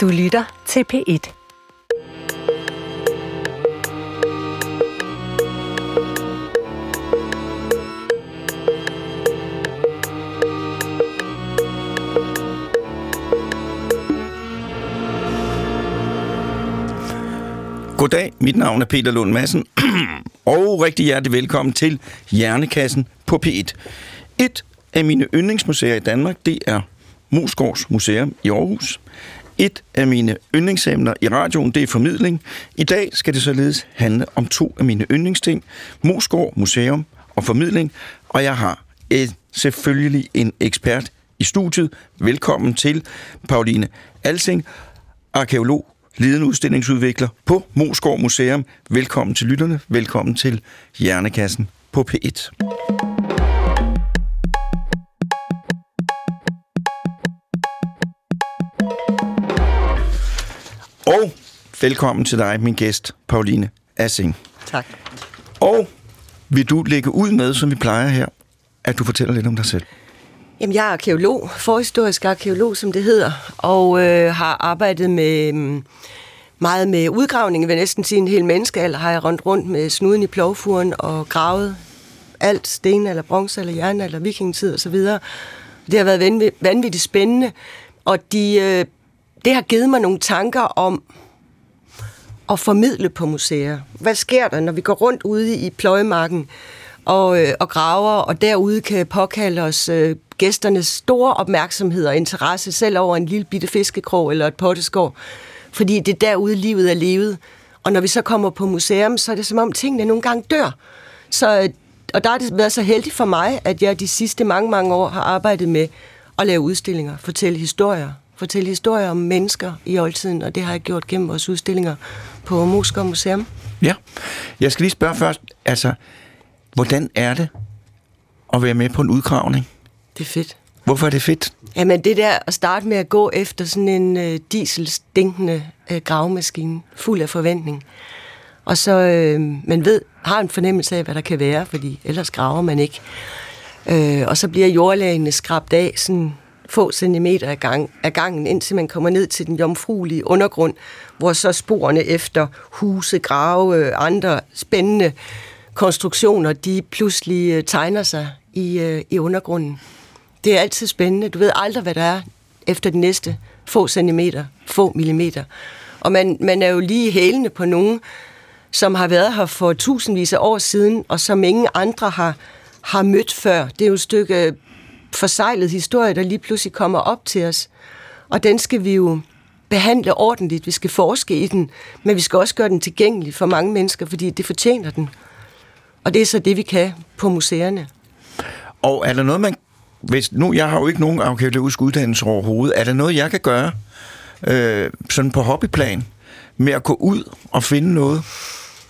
Du lytter til P1. Goddag, mit navn er Peter Lund Madsen, og rigtig hjertelig velkommen til Hjernekassen på P1. Et af mine yndlingsmuseer i Danmark, det er Musgårds Museum i Aarhus. Et af mine yndlingsemner i radioen, det er formidling. I dag skal det således handle om to af mine yndlingsting. Musgård Museum og formidling. Og jeg har et, selvfølgelig en ekspert i studiet. Velkommen til Pauline Alsing, arkeolog, ledende udstillingsudvikler på Mosgård Museum. Velkommen til lytterne. Velkommen til Hjernekassen på P1. Og velkommen til dig, min gæst, Pauline Assing. Tak. Og vil du lægge ud med, som vi plejer her, at du fortæller lidt om dig selv? Jamen, jeg er arkeolog, forhistorisk arkeolog, som det hedder, og øh, har arbejdet med mm, meget med udgravning. Vil næsten sige en hel menneskealder har jeg rundt rundt med snuden i plovfuren og gravet alt, sten eller bronze eller jern eller vikingetid osv. Det har været vanv- vanvittigt spændende, og de, øh, det har givet mig nogle tanker om at formidle på museer. Hvad sker der, når vi går rundt ude i pløjemarken og, øh, og graver, og derude kan påkalde os øh, gæsternes store opmærksomhed og interesse, selv over en lille bitte fiskekrog eller et potteskår. Fordi det er derude, livet er levet. Og når vi så kommer på museum, så er det som om tingene nogle gange dør. Så, øh, og der har det været så heldigt for mig, at jeg de sidste mange, mange år har arbejdet med at lave udstillinger, fortælle historier, fortælle historier om mennesker i oldtiden, og det har jeg gjort gennem vores udstillinger på Moskva Museum. Ja. Jeg skal lige spørge først, altså, hvordan er det at være med på en udgravning? Det er fedt. Hvorfor er det fedt? Jamen det der at starte med at gå efter sådan en øh, dieselstinkende øh, gravemaskine, fuld af forventning. Og så øh, man ved, har en fornemmelse af, hvad der kan være, fordi ellers graver man ikke. Øh, og så bliver jordlagene skrabt af sådan få centimeter af, gang, af gangen, indtil man kommer ned til den jomfruelige undergrund, hvor så sporene efter huse, grave, og andre spændende konstruktioner, de pludselig øh, tegner sig i, øh, i undergrunden. Det er altid spændende. Du ved aldrig, hvad der er efter den næste få centimeter, få millimeter. Og man, man er jo lige hælende på nogen, som har været her for tusindvis af år siden, og som ingen andre har, har mødt før. Det er jo et stykke øh, forsejlet historie, der lige pludselig kommer op til os. Og den skal vi jo behandle ordentligt. Vi skal forske i den, men vi skal også gøre den tilgængelig for mange mennesker, fordi det fortjener den. Og det er så det, vi kan på museerne. Og er der noget, man... Hvis, nu, jeg har jo ikke nogen arkeologisk uddannelse overhovedet. Er der noget, jeg kan gøre øh, sådan på hobbyplan med at gå ud og finde noget?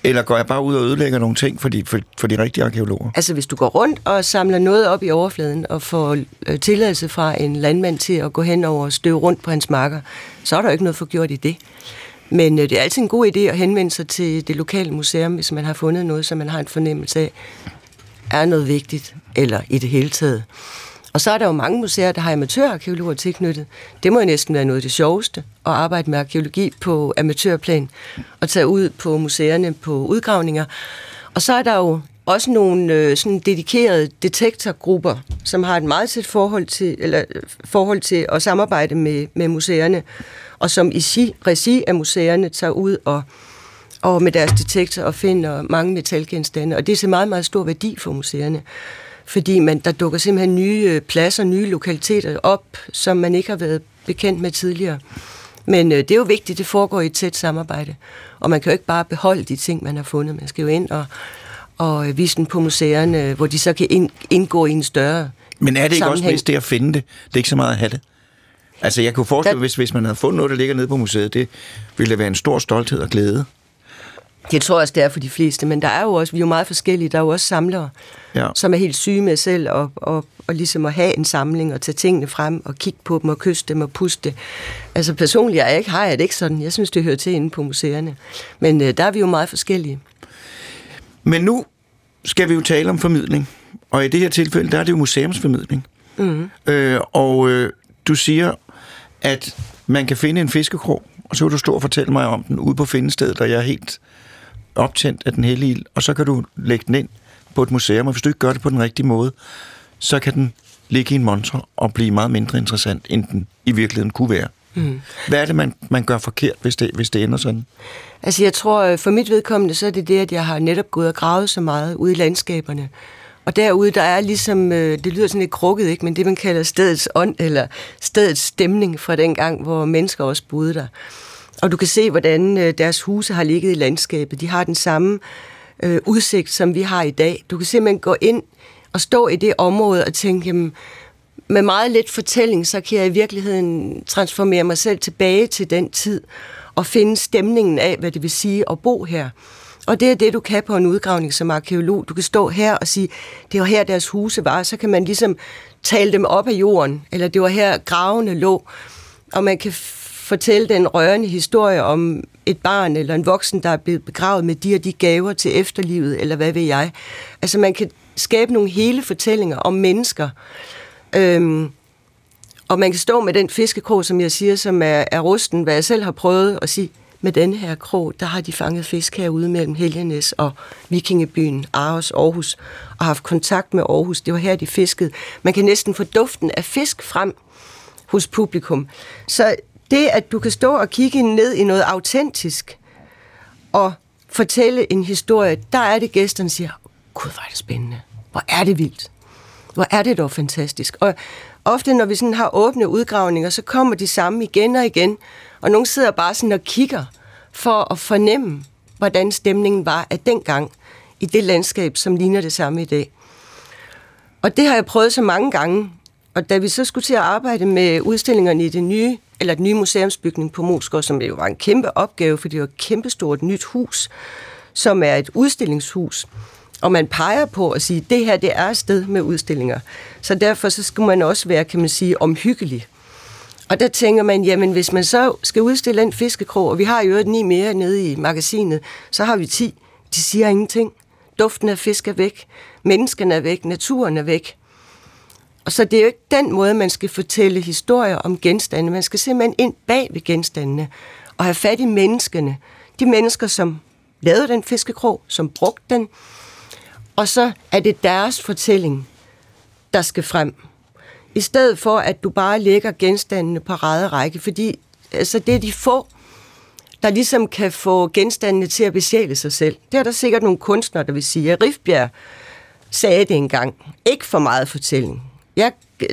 Eller går jeg bare ud og ødelægger nogle ting for de, for, for de rigtige arkeologer? Altså, hvis du går rundt og samler noget op i overfladen og får øh, tilladelse fra en landmand til at gå hen over og støve rundt på hans marker, så er der jo ikke noget for gjort i det. Men øh, det er altid en god idé at henvende sig til det lokale museum, hvis man har fundet noget, som man har en fornemmelse af, er noget vigtigt, eller i det hele taget. Og så er der jo mange museer, der har amatørarkeologer tilknyttet. Det må jo næsten være noget af det sjoveste, at arbejde med arkeologi på amatørplan, og tage ud på museerne på udgravninger. Og så er der jo også nogle øh, sådan dedikerede detektorgrupper, som har et meget tæt forhold til, eller, forhold til at samarbejde med, med museerne, og som i si, regi af museerne tager ud og, og med deres detektor og finder mange metalgenstande. Og det er så meget, meget stor værdi for museerne fordi man, der dukker simpelthen nye øh, pladser, nye lokaliteter op, som man ikke har været bekendt med tidligere. Men øh, det er jo vigtigt, det foregår i et tæt samarbejde. Og man kan jo ikke bare beholde de ting, man har fundet. Man skal jo ind og, og øh, vise den på museerne, hvor de så kan ind, indgå i en større Men er det ikke sammenhæng. også mest det at finde det? Det er ikke så meget at have det. Altså, jeg kunne forestille mig, hvis, hvis man havde fundet noget, der ligger nede på museet, det ville være en stor stolthed og glæde. Det tror jeg også, det er for de fleste, men der er jo også, vi er jo meget forskellige, der er jo også samlere, Ja. som er helt syge med selv, og, og, og ligesom at have en samling, og tage tingene frem, og kigge på dem, og kysse dem, og puste. Altså personligt er jeg ikke, har jeg det ikke sådan. Jeg synes, det hører til inde på museerne. Men øh, der er vi jo meget forskellige. Men nu skal vi jo tale om formidling. Og i det her tilfælde, der er det jo museumsformidling. Mm. Øh, og øh, du siger, at man kan finde en fiskekrog, og så vil du stå og fortælle mig om den ude på findestedet, og jeg er helt optændt af den hellige ild, og så kan du lægge den ind på et museum, og hvis du ikke gør det på den rigtige måde, så kan den ligge i en montre og blive meget mindre interessant, end den i virkeligheden kunne være. Mm. Hvad er det, man, man gør forkert, hvis det, hvis det ender sådan? Altså jeg tror, øh, for mit vedkommende, så er det det, at jeg har netop gået og gravet så meget ude i landskaberne. Og derude, der er ligesom, øh, det lyder sådan lidt krukket, ikke? men det man kalder stedets ånd, eller stedets stemning fra den gang, hvor mennesker også boede der. Og du kan se, hvordan øh, deres huse har ligget i landskabet. De har den samme øh, udsigt, som vi har i dag. Du kan simpelthen gå ind og stå i det område og tænke, jamen, med meget lidt fortælling, så kan jeg i virkeligheden transformere mig selv tilbage til den tid og finde stemningen af, hvad det vil sige at bo her. Og det er det, du kan på en udgravning som arkeolog. Du kan stå her og sige, det var her deres huse var, så kan man ligesom tale dem op af jorden, eller det var her gravene lå, og man kan fortælle den rørende historie om et barn eller en voksen, der er blevet begravet med de og de gaver til efterlivet, eller hvad ved jeg. Altså man kan skabe nogle hele fortællinger om mennesker. Øhm, og man kan stå med den fiskekrog, som jeg siger, som er, er rusten, hvad jeg selv har prøvet at sige, med den her krog, der har de fanget fisk herude mellem Helgenæs og Vikingebyen, Aarhus, Aarhus, og haft kontakt med Aarhus. Det var her, de fiskede. Man kan næsten få duften af fisk frem hos publikum. Så det, at du kan stå og kigge ned i noget autentisk, og fortælle en historie, der er det gæsterne siger, gud, hvor er det spændende. Hvor er det vildt. Hvor er det dog fantastisk. Og ofte, når vi sådan har åbne udgravninger, så kommer de samme igen og igen, og nogen sidder bare sådan og kigger for at fornemme, hvordan stemningen var af dengang i det landskab, som ligner det samme i dag. Og det har jeg prøvet så mange gange. Og da vi så skulle til at arbejde med udstillingerne i det nye, eller den nye museumsbygning på Moskva, som jo var en kæmpe opgave, for det var et kæmpestort nyt hus, som er et udstillingshus, og man peger på at sige, at det her det er et sted med udstillinger. Så derfor så skal man også være, kan man sige, omhyggelig. Og der tænker man, jamen hvis man så skal udstille en fiskekrog, og vi har jo ni mere nede i magasinet, så har vi ti. De siger ingenting. Duften af fisk er væk. Menneskene er væk. Naturen er væk. Og så det er jo ikke den måde, man skal fortælle historier om genstande. Man skal simpelthen ind bag ved genstandene og have fat i menneskene. De mennesker, som lavede den fiskekrog, som brugte den. Og så er det deres fortælling, der skal frem. I stedet for, at du bare lægger genstandene på rette række, fordi altså, det er de få, der ligesom kan få genstandene til at besjæle sig selv. Det er der sikkert nogle kunstnere, der vil sige. Rifbjerg sagde det engang. Ikke for meget fortælling. Jeg,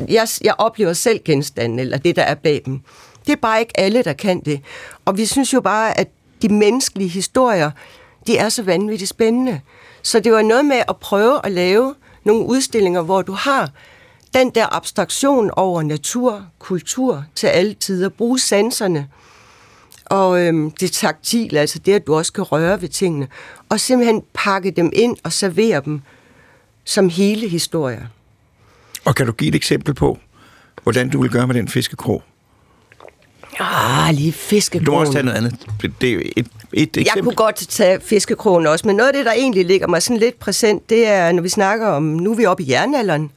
jeg, jeg oplever selv genstanden, eller det, der er bag dem. Det er bare ikke alle, der kan det. Og vi synes jo bare, at de menneskelige historier, de er så vanvittigt spændende. Så det var noget med at prøve at lave nogle udstillinger, hvor du har den der abstraktion over natur, kultur til alle tider. Bruge sanserne og øhm, det taktile, altså det, at du også kan røre ved tingene. Og simpelthen pakke dem ind og servere dem som hele historier. Og kan du give et eksempel på, hvordan du vil gøre med den fiskekrog? Ah, lige fiskekrogen. Du må også tage noget andet. Det er et, et eksempel. Jeg kunne godt tage fiskekrogen også, men noget af det, der egentlig ligger mig sådan lidt præsent, det er, når vi snakker om, nu er vi oppe i jernalderen,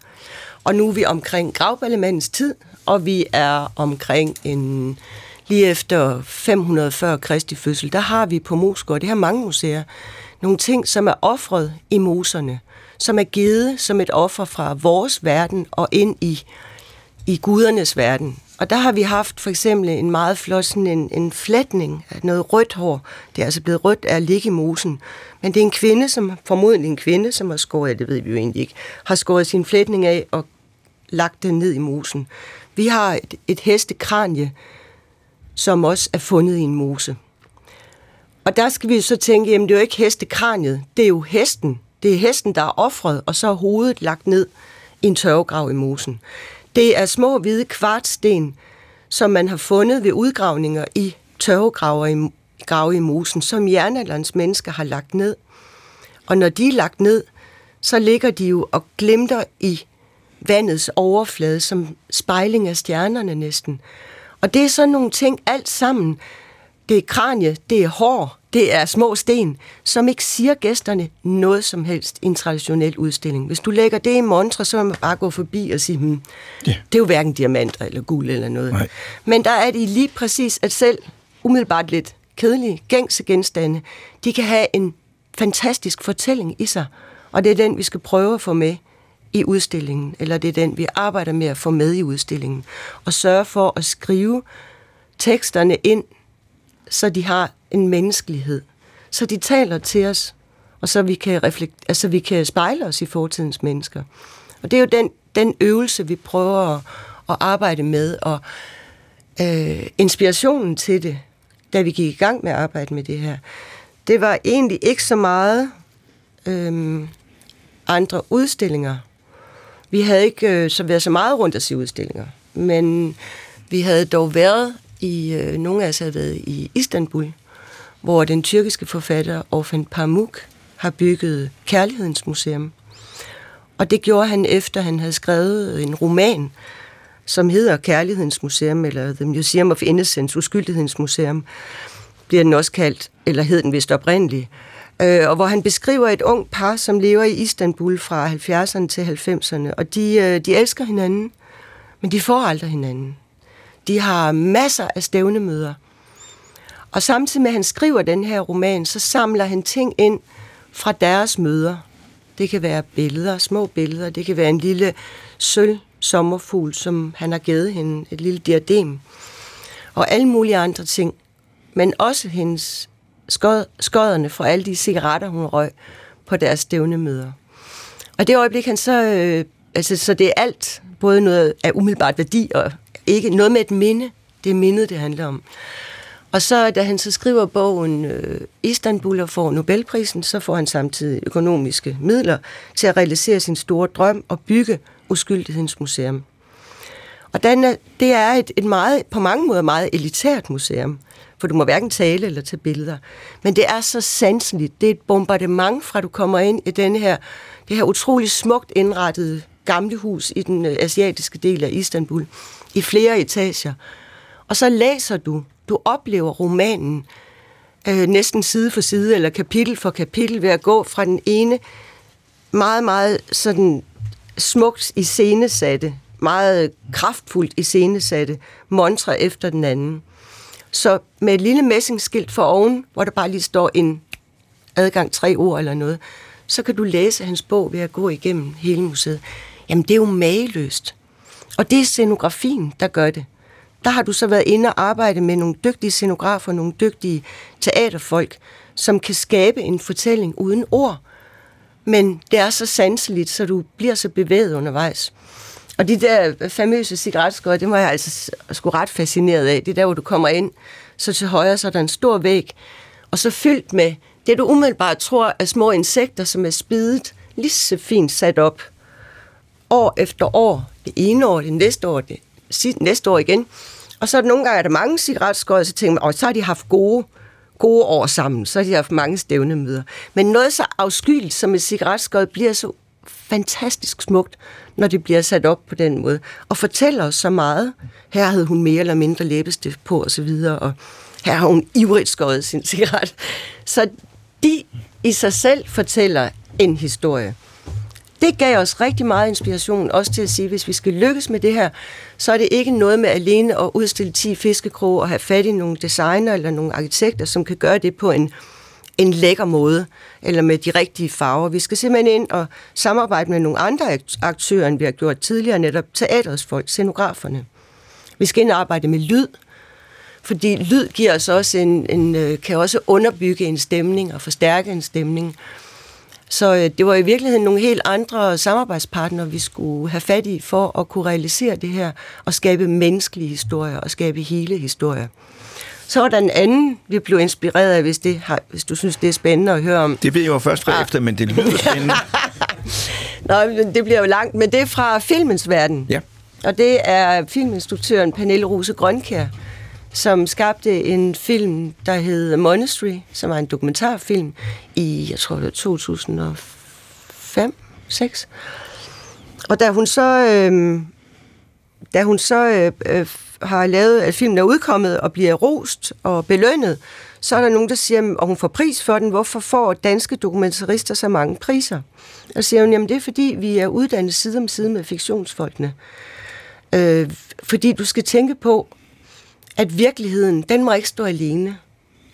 og nu er vi omkring gravballemandens tid, og vi er omkring en lige efter 540 Kristi fødsel, der har vi på Mosgård, det har mange museer, nogle ting, som er offret i moserne som er givet som et offer fra vores verden og ind i, i gudernes verden. Og der har vi haft for eksempel en meget flot sådan en, en flætning af noget rødt hår. Det er altså blevet rødt af at ligge i mosen. Men det er en kvinde, som formodentlig en kvinde, som har skåret, det ved vi jo egentlig ikke, har skåret sin flætning af og lagt den ned i mosen. Vi har et, et hestekranje, som også er fundet i en mose. Og der skal vi så tænke, jamen det er jo ikke hestekraniet, det er jo hesten, det er hesten, der er offret, og så er hovedet lagt ned i en tørvegrav i mosen. Det er små hvide kvartsten, som man har fundet ved udgravninger i tørvegraver i, grave i mosen, som jernalderens mennesker har lagt ned. Og når de er lagt ned, så ligger de jo og glimter i vandets overflade som spejling af stjernerne næsten. Og det er sådan nogle ting alt sammen, det er kranie, det er hår, det er små sten, som ikke siger gæsterne noget som helst i en traditionel udstilling. Hvis du lægger det i montre, så må man bare gå forbi og sige, hmm, Ja. det er jo hverken diamanter eller guld eller noget. Nej. Men der er de lige præcis, at selv umiddelbart lidt kedelige, gængse genstande, de kan have en fantastisk fortælling i sig. Og det er den, vi skal prøve at få med i udstillingen, eller det er den, vi arbejder med at få med i udstillingen. Og sørge for at skrive teksterne ind, så de har en menneskelighed. Så de taler til os, og så vi kan, reflekt, altså vi kan spejle os i fortidens mennesker. Og det er jo den, den øvelse, vi prøver at, at arbejde med, og øh, inspirationen til det, da vi gik i gang med at arbejde med det her, det var egentlig ikke så meget øh, andre udstillinger. Vi havde ikke øh, så været så meget rundt at se udstillinger, men vi havde dog været i, øh, nogle af os havde været i Istanbul, hvor den tyrkiske forfatter Orhan Pamuk har bygget Kærlighedens Museum. Og det gjorde han efter, han havde skrevet en roman, som hedder Kærlighedens Museum, eller The Museum of Innocence, Uskyldighedens Museum, bliver den også kaldt, eller hed den vist oprindeligt. Øh, og hvor han beskriver et ung par, som lever i Istanbul fra 70'erne til 90'erne, og de, øh, de elsker hinanden, men de får aldrig hinanden. De har masser af stævnemøder. Og samtidig med, at han skriver den her roman, så samler han ting ind fra deres møder. Det kan være billeder, små billeder. Det kan være en lille sølv sommerfugl, som han har givet hende, et lille diadem. Og alle mulige andre ting. Men også hendes skod, skodderne fra alle de cigaretter, hun røg på deres stævnemøder. Og det øjeblik, han så... Øh, altså, så det er alt, både noget af umiddelbart værdi og ikke noget med et minde. Det er mindet, det handler om. Og så, da han så skriver bogen øh, Istanbul og får Nobelprisen, så får han samtidig økonomiske midler til at realisere sin store drøm og bygge Uskyldighedens Museum. Og den er, det er et, et meget, på mange måder meget elitært museum, for du må hverken tale eller tage billeder. Men det er så sanseligt. Det er et bombardement fra du kommer ind i den her, det her utrolig smukt indrettede gamle hus i den øh, asiatiske del af Istanbul, i flere etager. Og så læser du, du oplever romanen øh, næsten side for side, eller kapitel for kapitel, ved at gå fra den ene meget, meget sådan smukt iscenesatte, meget kraftfuldt iscenesatte montre efter den anden. Så med et lille messingskilt for oven, hvor der bare lige står en adgang tre ord eller noget, så kan du læse hans bog ved at gå igennem hele museet. Jamen, det er jo mageløst. Og det er scenografien, der gør det. Der har du så været inde og arbejde med nogle dygtige scenografer, nogle dygtige teaterfolk, som kan skabe en fortælling uden ord. Men det er så sanseligt, så du bliver så bevæget undervejs. Og de der famøse cigaretskår, det var jeg altså sgu ret fascineret af. Det er der, hvor du kommer ind, så til højre, så er der en stor væg, og så fyldt med det, du umiddelbart tror er små insekter, som er spidet lige så fint sat op. År efter år. Det ene år, det næste år, det næste år igen. Og så er der nogle gange, er der mange cigaretskåre, så tænker man, og så har de haft gode, gode år sammen. Så har de haft mange stævnemøder. Men noget så afskyeligt som et cigaretskåret bliver så fantastisk smukt, når det bliver sat op på den måde. Og fortæller os så meget. Her havde hun mere eller mindre læbestift på og så videre, og her har hun ivrigt skåret sin cigaret. Så de i sig selv fortæller en historie. Det gav os rigtig meget inspiration, også til at sige, at hvis vi skal lykkes med det her, så er det ikke noget med alene at udstille 10 fiskekroge og have fat i nogle designer eller nogle arkitekter, som kan gøre det på en, en lækker måde, eller med de rigtige farver. Vi skal simpelthen ind og samarbejde med nogle andre aktører, end vi har gjort tidligere, netop teatrets folk, scenograferne. Vi skal ind og arbejde med lyd, fordi lyd giver os også en, en, øh, kan også underbygge en stemning og forstærke en stemning. Så øh, det var i virkeligheden nogle helt andre samarbejdspartnere, vi skulle have fat i for at kunne realisere det her og skabe menneskelige historier og skabe hele historier. Så var der en anden, vi blev inspireret af, hvis, det har, hvis du synes, det er spændende at høre om. Det ved jeg jo først fra ah. efter, men det lyder spændende. Nå, det bliver jo langt, men det er fra filmens verden. Ja. Og det er filminstruktøren Pernille Rose Grønkær, som skabte en film, der hed Monastery, som var en dokumentarfilm i, jeg tror det var 2005 6 Og da hun så, øh, da hun så øh, øh, har lavet, at filmen er udkommet og bliver rost og belønnet, så er der nogen, der siger, at hun får pris for den. Hvorfor får danske dokumentarister så mange priser? Og siger hun, jamen det er fordi, vi er uddannet side om side med fiktionsfolkene. Øh, fordi du skal tænke på, at virkeligheden, den må ikke stå alene.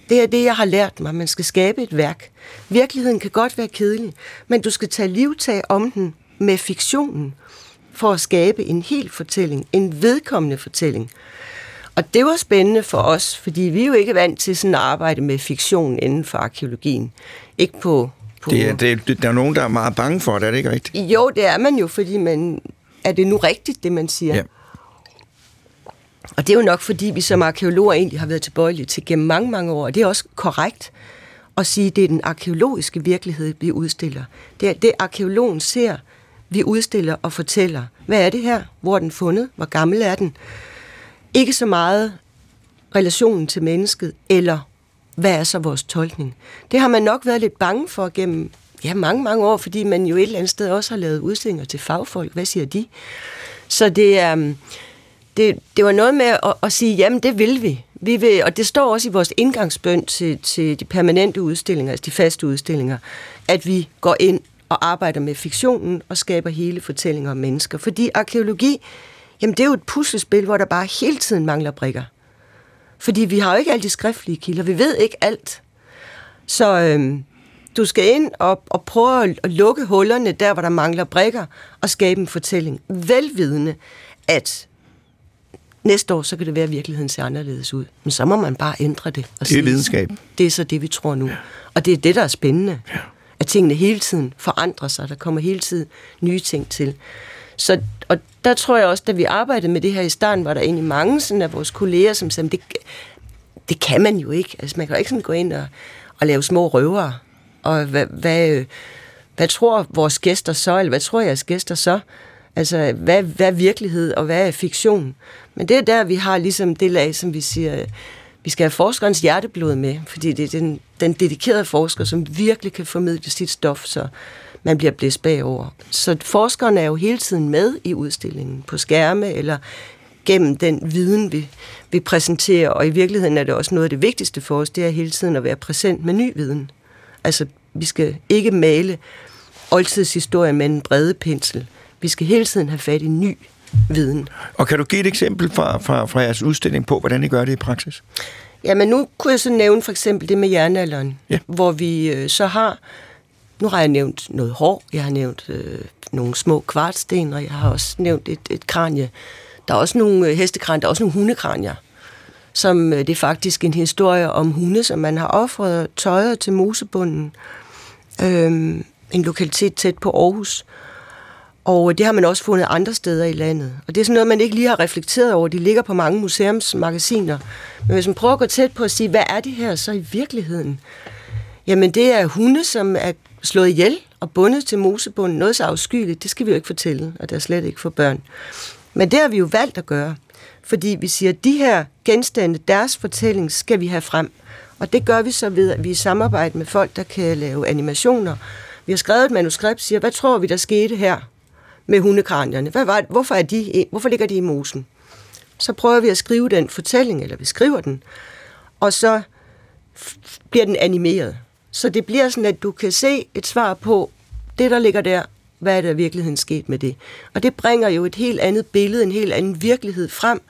Det er det, jeg har lært mig. Man skal skabe et værk. Virkeligheden kan godt være kedelig, men du skal tage livtag om den med fiktionen for at skabe en hel fortælling, en vedkommende fortælling. Og det var spændende for os, fordi vi er jo ikke vant til sådan at arbejde med fiktion inden for arkeologien. Ikke på... på det er, det, der er nogen, der er meget bange for det, er det ikke rigtigt? Jo, det er man jo, fordi man... Er det nu rigtigt, det man siger? Ja. Og det er jo nok, fordi vi som arkeologer egentlig har været tilbøjelige til gennem mange, mange år. Og det er også korrekt at sige, at det er den arkeologiske virkelighed, vi udstiller. Det er det, arkeologen ser, vi udstiller og fortæller. Hvad er det her? Hvor er den fundet? Hvor gammel er den? Ikke så meget relationen til mennesket, eller hvad er så vores tolkning? Det har man nok været lidt bange for gennem ja, mange, mange år, fordi man jo et eller andet sted også har lavet udstillinger til fagfolk. Hvad siger de? Så det er... Um, det, det var noget med at, at sige, jamen det vil vi. vi vil, og det står også i vores indgangsbøn til, til de permanente udstillinger, altså de faste udstillinger, at vi går ind og arbejder med fiktionen og skaber hele fortællinger om mennesker. Fordi arkeologi, jamen det er jo et puslespil, hvor der bare hele tiden mangler brikker. Fordi vi har jo ikke alle de skriftlige kilder, vi ved ikke alt. Så øhm, du skal ind og, og prøve at, at lukke hullerne der, hvor der mangler brikker, og skabe en fortælling. Velvidende, at næste år, så kan det være, at virkeligheden ser anderledes ud. Men så må man bare ændre det. Og det er sige, videnskab. Det er så det, vi tror nu. Ja. Og det er det, der er spændende. Ja. At tingene hele tiden forandrer sig. Der kommer hele tiden nye ting til. Så, og der tror jeg også, da vi arbejdede med det her i starten, var der egentlig mange sådan af vores kolleger, som sagde, det, det kan man jo ikke. Altså, man kan jo ikke sådan gå ind og, og lave små røvere. Og hvad, hvad, hvad tror vores gæster så, eller hvad tror jeres gæster så? Altså, hvad, hvad er virkelighed, og hvad er fiktion? Men det er der, vi har ligesom det lag, som vi siger, vi skal have forskerens hjerteblod med, fordi det er den, den dedikerede forsker, som virkelig kan formidle sit stof, så man bliver blæst bagover. Så forskeren er jo hele tiden med i udstillingen, på skærme eller gennem den viden, vi, vi præsenterer, og i virkeligheden er det også noget af det vigtigste for os, det er hele tiden at være præsent med ny viden. Altså, vi skal ikke male oldtidshistorie med en brede pensel. Vi skal hele tiden have fat i ny viden. Og kan du give et eksempel fra, fra, fra jeres udstilling på, hvordan I gør det i praksis? Jamen nu kunne jeg så nævne for eksempel det med jernalderen, ja. hvor vi øh, så har, nu har jeg nævnt noget hår, jeg har nævnt øh, nogle små kvartsten, og jeg har også nævnt et, et kranje. Der er også nogle øh, hestekranier, der er også nogle hundekranier, som øh, det er faktisk en historie om hunde, som man har offret tøjet til mosebunden. Øh, en lokalitet tæt på Aarhus. Og øh, det har man også fundet andre steder i landet. Og det er sådan noget, man ikke lige har reflekteret over. De ligger på mange museumsmagasiner. Men hvis man prøver at gå tæt på at sige, hvad er det her så i virkeligheden? Jamen det er hunde, som er slået ihjel og bundet til mosebunden. Noget så afskyeligt, det skal vi jo ikke fortælle, og det er slet ikke for børn. Men det har vi jo valgt at gøre. Fordi vi siger, at de her genstande, deres fortælling, skal vi have frem. Og det gør vi så ved, at vi i samarbejde med folk, der kan lave animationer. Vi har skrevet et manuskript, siger, hvad tror vi, der skete her? Med hundekranierne. Hvad var, hvorfor, er de, hvorfor ligger de i mosen? Så prøver vi at skrive den fortælling, eller vi skriver den, og så bliver den animeret. Så det bliver sådan, at du kan se et svar på, det der ligger der, hvad er der i virkeligheden sket med det? Og det bringer jo et helt andet billede, en helt anden virkelighed frem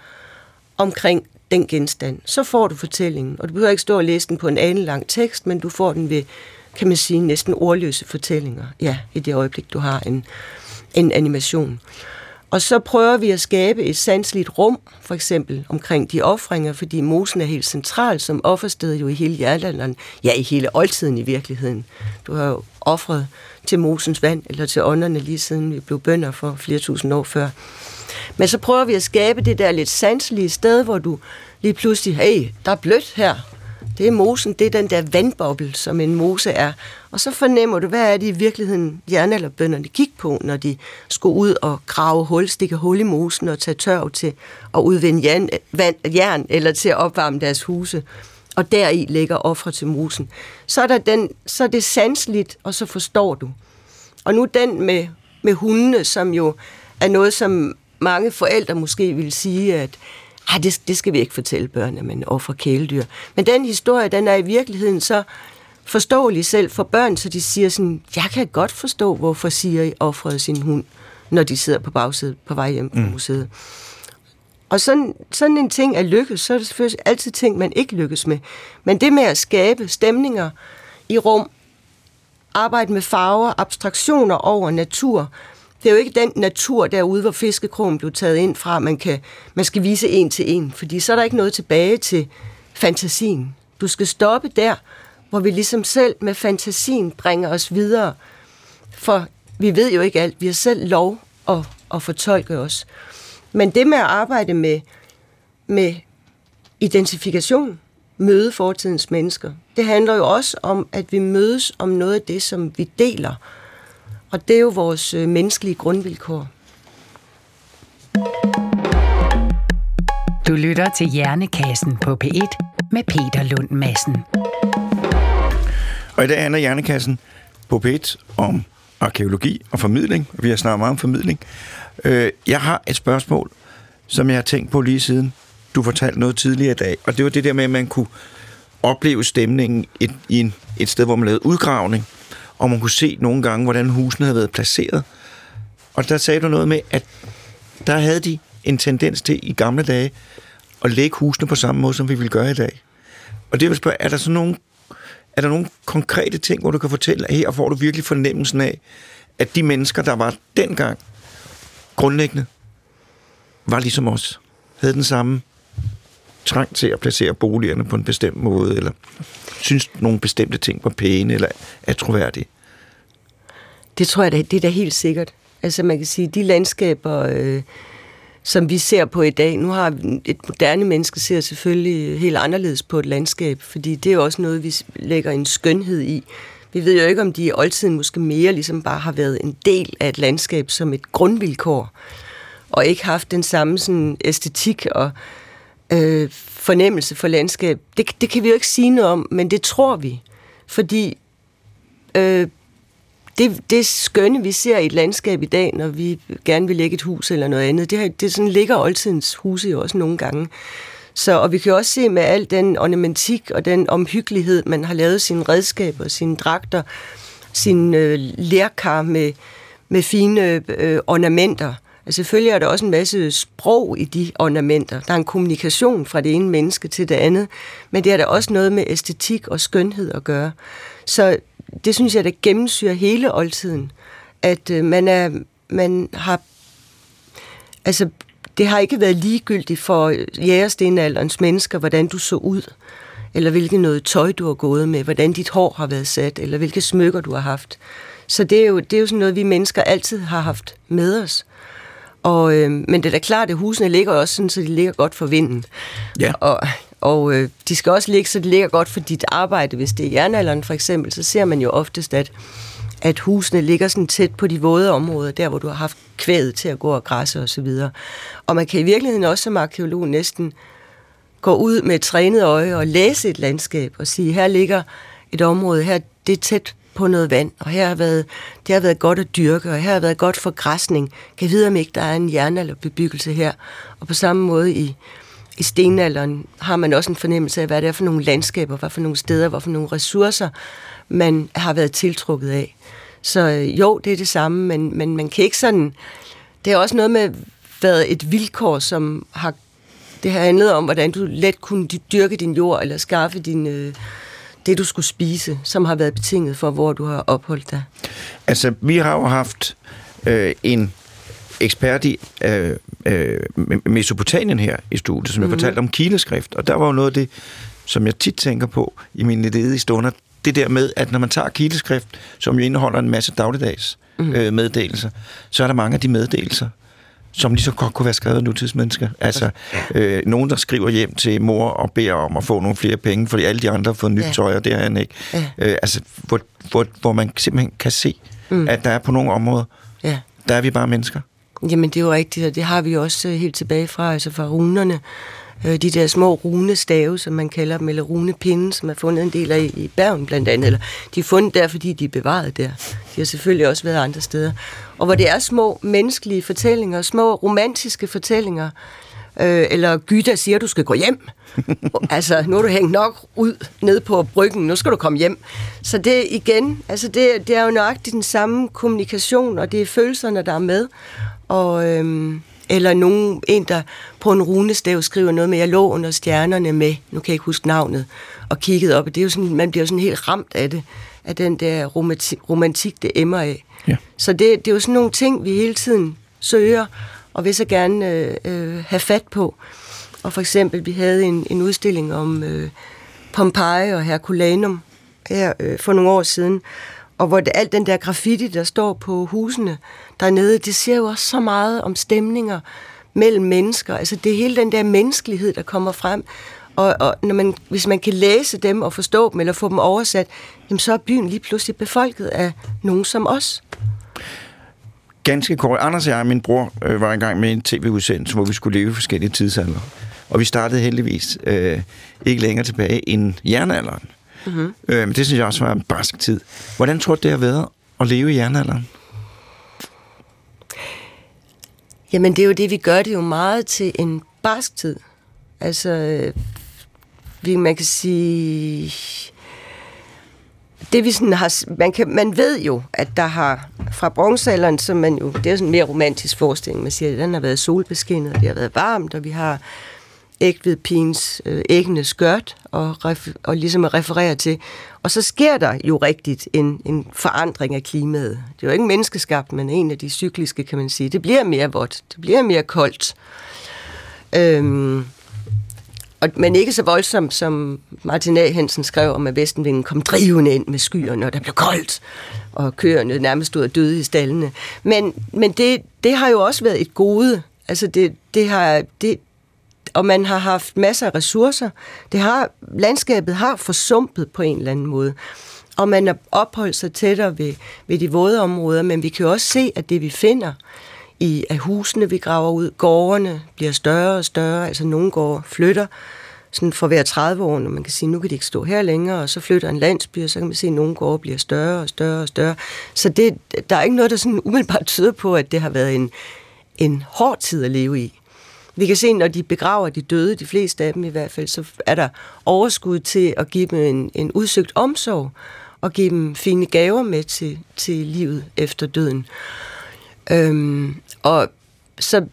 omkring den genstand. Så får du fortællingen, og du behøver ikke stå og læse den på en anden lang tekst, men du får den ved, kan man sige, næsten ordløse fortællinger. Ja, i det øjeblik, du har en, en animation. Og så prøver vi at skabe et sandsligt rum, for eksempel omkring de offringer, fordi mosen er helt central som offersted jo i hele jernalderen, ja i hele oldtiden i virkeligheden. Du har jo offret til mosens vand, eller til ånderne lige siden vi blev bønder for flere tusind år før. Men så prøver vi at skabe det der lidt sanselige sted, hvor du lige pludselig, hey, der er blødt her, det er mosen, det er den der vandboble, som en mose er. Og så fornemmer du, hvad er det i virkeligheden, jernalderbønderne gik på, når de skulle ud og grave hul, stikke hul i mosen og tage tørv til at udvinde jern, vand, jern eller til at opvarme deres huse. Og deri ligger ofre til mosen. Så er, der den, så er det sansligt, og så forstår du. Og nu den med, med hundene, som jo er noget, som mange forældre måske vil sige, at ah, det, det skal vi ikke fortælle børnene, men offer kæledyr. Men den historie, den er i virkeligheden så forståelig selv for børn, så de siger sådan, jeg kan godt forstå, hvorfor siger I offrede sin hund, når de sidder på bagsædet på vej hjem fra mm. museet. Og sådan, sådan en ting er lykkes, så er det selvfølgelig altid ting, man ikke lykkes med. Men det med at skabe stemninger i rum, arbejde med farver, abstraktioner over natur, det er jo ikke den natur derude, hvor fiskekrogen blev taget ind fra, man, kan, man skal vise en til en, fordi så er der ikke noget tilbage til fantasien. Du skal stoppe der, hvor vi ligesom selv med fantasien bringer os videre. For vi ved jo ikke alt. Vi har selv lov at, at fortolke os. Men det med at arbejde med, med identifikation, møde fortidens mennesker, det handler jo også om, at vi mødes om noget af det, som vi deler. Og det er jo vores øh, menneskelige grundvilkår. Du lytter til Hjernekassen på P1 med Peter Lund Madsen. Og i dag handler Hjernekassen på P1 om arkeologi og formidling. Vi har snakket meget om formidling. Øh, jeg har et spørgsmål, som jeg har tænkt på lige siden du fortalte noget tidligere i dag. Og det var det der med, at man kunne opleve stemningen et, i en, et sted, hvor man lavede udgravning. Og man kunne se nogle gange, hvordan husene havde været placeret. Og der sagde du noget med, at der havde de en tendens til i gamle dage at lægge husene på samme måde, som vi vil gøre i dag. Og det vil spørge, er der så nogle er der nogle konkrete ting, hvor du kan fortælle, at her får du virkelig fornemmelsen af, at de mennesker, der var dengang grundlæggende, var ligesom os, havde den samme trang til at placere boligerne på en bestemt måde, eller synes nogle bestemte ting var pæne eller atroværdige? Det tror jeg, det er da helt sikkert. Altså man kan sige, de landskaber, øh, som vi ser på i dag. Nu har et moderne menneske ser selvfølgelig helt anderledes på et landskab, fordi det er jo også noget, vi lægger en skønhed i. Vi ved jo ikke, om de i oldtiden måske mere ligesom bare har været en del af et landskab som et grundvilkår, og ikke haft den samme sådan, æstetik og øh, fornemmelse for landskab. Det, det kan vi jo ikke sige noget om, men det tror vi. Fordi øh, det, det skønne, vi ser i et landskab i dag, når vi gerne vil lægge et hus eller noget andet, det, det sådan ligger oldtidens huse jo også nogle gange. Så, og vi kan også se med al den ornamentik og den omhyggelighed, man har lavet sine redskaber, sine dragter, sine øh, lærkar med, med fine øh, ornamenter. Altså, selvfølgelig er der også en masse sprog i de ornamenter. Der er en kommunikation fra det ene menneske til det andet, men det er der også noget med æstetik og skønhed at gøre. Så det synes jeg, der gennemsyrer hele oldtiden. At øh, man, er, man har... Altså, det har ikke været ligegyldigt for øh, jægerstenalderens mennesker, hvordan du så ud, eller hvilket noget tøj, du har gået med, hvordan dit hår har været sat, eller hvilke smykker, du har haft. Så det er jo, det er jo sådan noget, vi mennesker altid har haft med os. Og, øh, men det er da klart, at husene ligger også sådan, så de ligger godt for vinden. Ja. Og, og øh, de skal også ligge, så det ligger godt for dit arbejde. Hvis det er jernalderen for eksempel, så ser man jo oftest, at, at husene ligger sådan tæt på de våde områder, der hvor du har haft kvædet til at gå og græsse og så videre. Og man kan i virkeligheden også som arkeolog næsten gå ud med et trænet øje og læse et landskab og sige, her ligger et område, her det er tæt på noget vand, og her har været, det har været godt at dyrke, og her har været godt for græsning. Kan vide, om ikke der er en jernalderbebyggelse her. Og på samme måde i, i stenalderen har man også en fornemmelse af, hvad det er for nogle landskaber, hvad for nogle steder, hvad for nogle ressourcer, man har været tiltrukket af. Så øh, jo, det er det samme, men, men man kan ikke sådan... Det er også noget med været et vilkår, som har... Det har handlet om, hvordan du let kunne dyrke din jord, eller skaffe din, øh, det, du skulle spise, som har været betinget for, hvor du har opholdt dig. Altså, vi har jo haft øh, en ekspert i øh, øh, Mesopotamien her i studiet, som mm-hmm. jeg fortalte om kileskrift, og der var jo noget af det, som jeg tit tænker på i mine ledige stunder, det der med, at når man tager kileskrift, som jo indeholder en masse dagligdags mm. øh, meddelelser, så er der mange af de meddelelser, som lige så godt kunne være skrevet af nutidsmennesker. Altså, øh, nogen, der skriver hjem til mor og beder om at få nogle flere penge, fordi alle de andre har fået nyt ja. tøj, og det har han ikke. Ja. Øh, altså, hvor, hvor, hvor man simpelthen kan se, mm. at der er på nogle områder, ja. der er vi bare mennesker. Jamen, det er jo rigtigt, og det har vi også helt tilbage fra, altså fra runerne. Øh, de der små runestave, som man kalder dem, eller runepinde, som er fundet en del af i Bergen blandt andet. Eller, de er fundet der, fordi de er bevaret der. De har selvfølgelig også været andre steder. Og hvor det er små menneskelige fortællinger, små romantiske fortællinger, Øh, eller Gyda siger, at du skal gå hjem. altså, nu er du hængt nok ud ned på bryggen, nu skal du komme hjem. Så det igen, altså det, det er jo nøjagtigt den samme kommunikation, og det er følelserne, der er med. Og, Øh, eller nogen, en, der på en runestav skriver noget med, jeg lå under stjernerne med, nu kan jeg ikke huske navnet, og kiggede op, og det er jo sådan, man bliver jo sådan helt ramt af det, af den der romantik, romantik det emmer af. Ja. Så det, det er jo sådan nogle ting, vi hele tiden søger, og vil så gerne øh, øh, have fat på. Og for eksempel, vi havde en, en udstilling om øh, Pompeji og Herculanum her øh, for nogle år siden, og hvor det, alt den der graffiti, der står på husene dernede, det siger jo også så meget om stemninger mellem mennesker. Altså det er hele den der menneskelighed, der kommer frem. Og, og når man, hvis man kan læse dem og forstå dem, eller få dem oversat, jamen så er byen lige pludselig befolket af nogen som os. Ganske kort. Anders og jeg, min bror, øh, var engang med i en tv-udsendelse, hvor vi skulle leve i forskellige tidsalder. Og vi startede heldigvis øh, ikke længere tilbage end jernalderen. Mm-hmm. Øh, men det synes jeg også var en barsk tid. Hvordan tror du, det har været at leve i jernalderen? Jamen det er jo det, vi gør det jo meget til en barsk tid. Altså, vi, man kan sige, det vi sådan har, man, kan, man ved jo, at der har fra bronzealderen, som man jo, det er sådan en mere romantisk forestilling, man siger, at den har været solbeskinnet, og det har været varmt, og vi har pins øh, æggende skørt, og, ref, og ligesom at referere til. Og så sker der jo rigtigt en, en forandring af klimaet. Det er jo ikke menneskeskabt, men en af de cykliske, kan man sige. Det bliver mere vådt, det bliver mere koldt. Øhm, og, men ikke så voldsomt, som Martin A. Hansen skrev om, at vestenvinden kom drivende ind med skyerne, og der blev koldt, og køerne nærmest stod og døde i stallene. Men, men det, det har jo også været et gode. Altså det, det har, det, og man har haft masser af ressourcer. Det har, landskabet har forsumpet på en eller anden måde. Og man har opholdt sig tættere ved, ved de våde områder, men vi kan jo også se, at det vi finder i at husene, vi graver ud, gårdene bliver større og større, altså nogle gårde flytter, sådan for hver 30 år, når man kan sige, nu kan de ikke stå her længere, og så flytter en landsby, og så kan man se, at nogle gårde bliver større og større og større. Så det, der er ikke noget, der sådan umiddelbart tyder på, at det har været en, en hård tid at leve i. Vi kan se, når de begraver de døde, de fleste af dem i hvert fald, så er der overskud til at give dem en, en udsøgt omsorg, og give dem fine gaver med til, til livet efter døden. Øhm, og så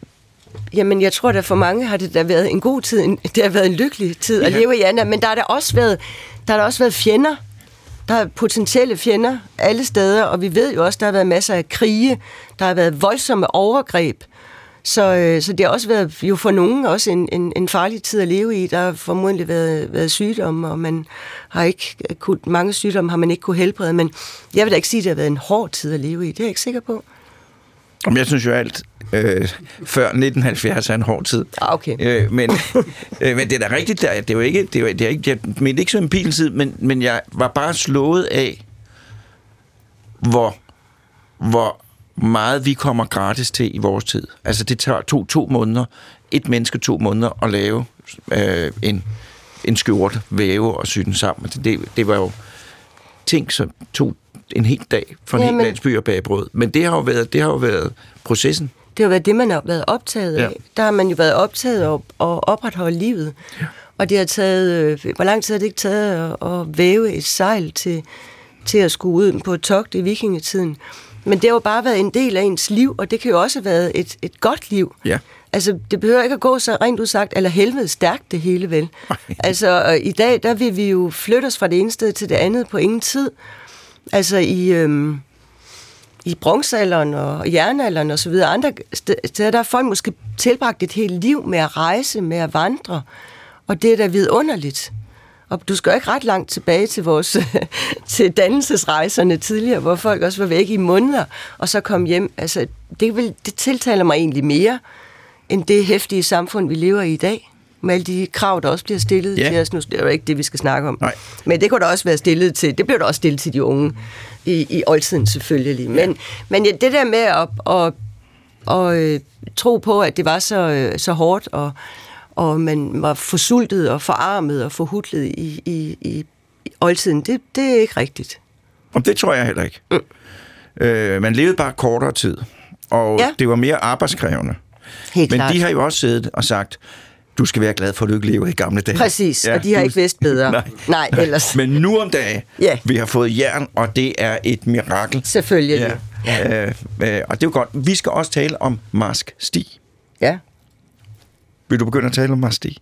Jamen, jeg tror, at for mange har det da været en god tid. Det har været en lykkelig tid at ja. leve i Anna, men der har der også været, der har der også været fjender. Der er potentielle fjender alle steder, og vi ved jo også, at der har været masser af krige. Der har været voldsomme overgreb. Så, øh, så det har også været jo for nogen også en, en, en farlig tid at leve i. Der har formodentlig været, været sygdomme, og man har ikke kun, mange sygdomme har man ikke kunne helbrede. Men jeg vil da ikke sige, at det har været en hård tid at leve i. Det er jeg ikke sikker på. Om jeg synes jo alt øh, før 1970 er en hård tid. Ah, okay. Øh, men, øh, men det er da rigtigt, der, det er jo ikke, det er, det er ikke, jeg mente ikke som en piltid, men, men jeg var bare slået af, hvor, hvor meget vi kommer gratis til i vores tid. Altså det tager to, to måneder, et menneske to måneder at lave øh, en, en skjort, væve og sy den sammen. Det, det var jo ting, som tog en hel dag for en ja, hel men... landsby og bagbrød. Men det har jo været, det har jo været processen. Det har været det, man har været optaget af. Ja. Der har man jo været optaget af at opretholde livet. Ja. Og det har taget, øh, hvor lang tid har det ikke taget at, at væve et sejl til, til at skulle ud på et togt i vikingetiden? Men det har jo bare været en del af ens liv, og det kan jo også have været et, et godt liv. Ja. Altså, det behøver ikke at gå så rent udsagt, eller helvede stærkt det hele vel. altså, i dag, der vil vi jo flytte os fra det ene sted til det andet på ingen tid. Altså i, øhm, i bronzealderen og jernalderen og så videre, andre steder, der har folk måske tilbragt et helt liv med at rejse, med at vandre, og det er da vidunderligt. Og du skal jo ikke ret langt tilbage til vores til dannelsesrejserne tidligere, hvor folk også var væk i måneder, og så kom hjem. Altså, det, vil, det tiltaler mig egentlig mere, end det hæftige samfund, vi lever i i dag med alle de krav, der også bliver stillet ja. til os. Nu det er jo ikke det, vi skal snakke om. Nej. Men det kunne da også være stillet til, det blev da også stillet til de unge i, i oldtiden selvfølgelig. Men, ja. men ja, det der med at, at, at, at øh, tro på, at det var så, øh, så hårdt, og, og man var forsultet og forarmet og forhudlet i, i, i, i oldtiden, det, det er ikke rigtigt. Og det tror jeg heller ikke. Mm. Øh, man levede bare kortere tid, og ja. det var mere arbejdskrævende. Helt Men klart. de har jo også siddet og sagt, du skal være glad for, at du ikke lever i gamle dage. Præcis, og de har du- ikke vidst bedre. Nej. Nej, ellers. Men nu om dagen, Ja. vi har fået jern, og det er et mirakel. Selvfølgelig. Ja. Øh, øh, og det er jo godt. Vi skal også tale om Marsk Stig. ja. Vil du begynde at tale om Stig?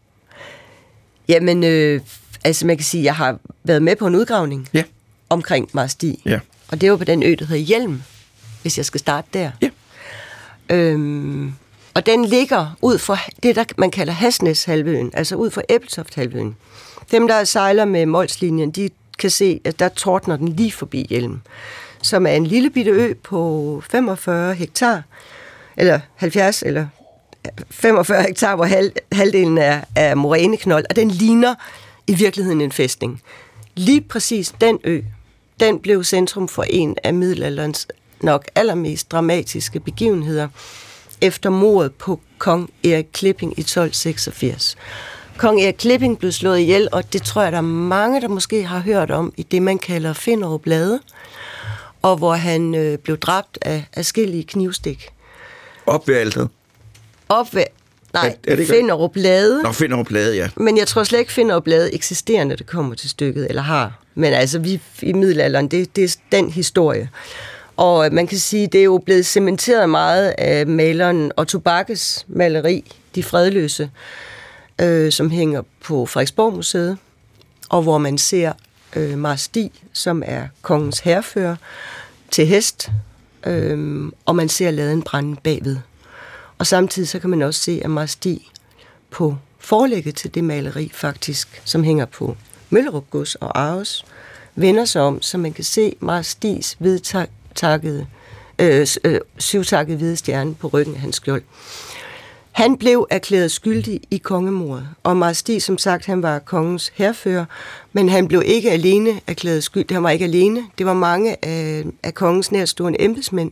Jamen, øh, altså man kan sige, at jeg har været med på en udgravning Ja. omkring Mars. Ja. Og det var på den ø, der hedder Hjelm, hvis jeg skal starte der. Ja. Øhm, og den ligger ud for det, der man kalder Hasnes-halvøen, altså ud for Æbeltoft-halvøen. Dem, der sejler med Molslinjen, de kan se, at der tordner den lige forbi Hjelm, som er en lille bitte ø på 45 hektar, eller 70, eller 45 hektar, hvor halv, halvdelen er, er moræneknold, og den ligner i virkeligheden en fæstning. Lige præcis den ø, den blev centrum for en af middelalderens nok allermest dramatiske begivenheder efter mordet på kong Erik Klipping i 1286. Kong Erik Klipping blev slået ihjel, og det tror jeg, der er mange, der måske har hørt om i det, man kalder Finderup Lade, og hvor han øh, blev dræbt af afskillige knivstik. Op ved. Op ved, nej, Er- er det Finderup Lade. Nå, finder plade, ja. Men jeg tror slet ikke, Finderup Lade eksisterer, når det kommer til stykket, eller har. Men altså, vi i middelalderen, det, det er den historie. Og øh, man kan sige, det er jo blevet cementeret meget af maleren Otto Bakkes maleri, De Fredløse, øh, som hænger på Frederiksborg Museet, og hvor man ser øh, Mars Stig, som er kongens herfører, til hest, øh, og man ser laden brænde bagved. Og samtidig så kan man også se, at Marsti på forlægget til det maleri faktisk, som hænger på Møllerup Gods og Aarhus, vender sig om, så man kan se Marstis hvidtakkede, øh, øh, syvtakkede hvide stjerne på ryggen af hans skjold. Han blev erklæret skyldig i kongemordet, og Marsti, som sagt, han var kongens herfører, men han blev ikke alene erklæret skyldig. Han var ikke alene. Det var mange af, af kongens nærstående embedsmænd,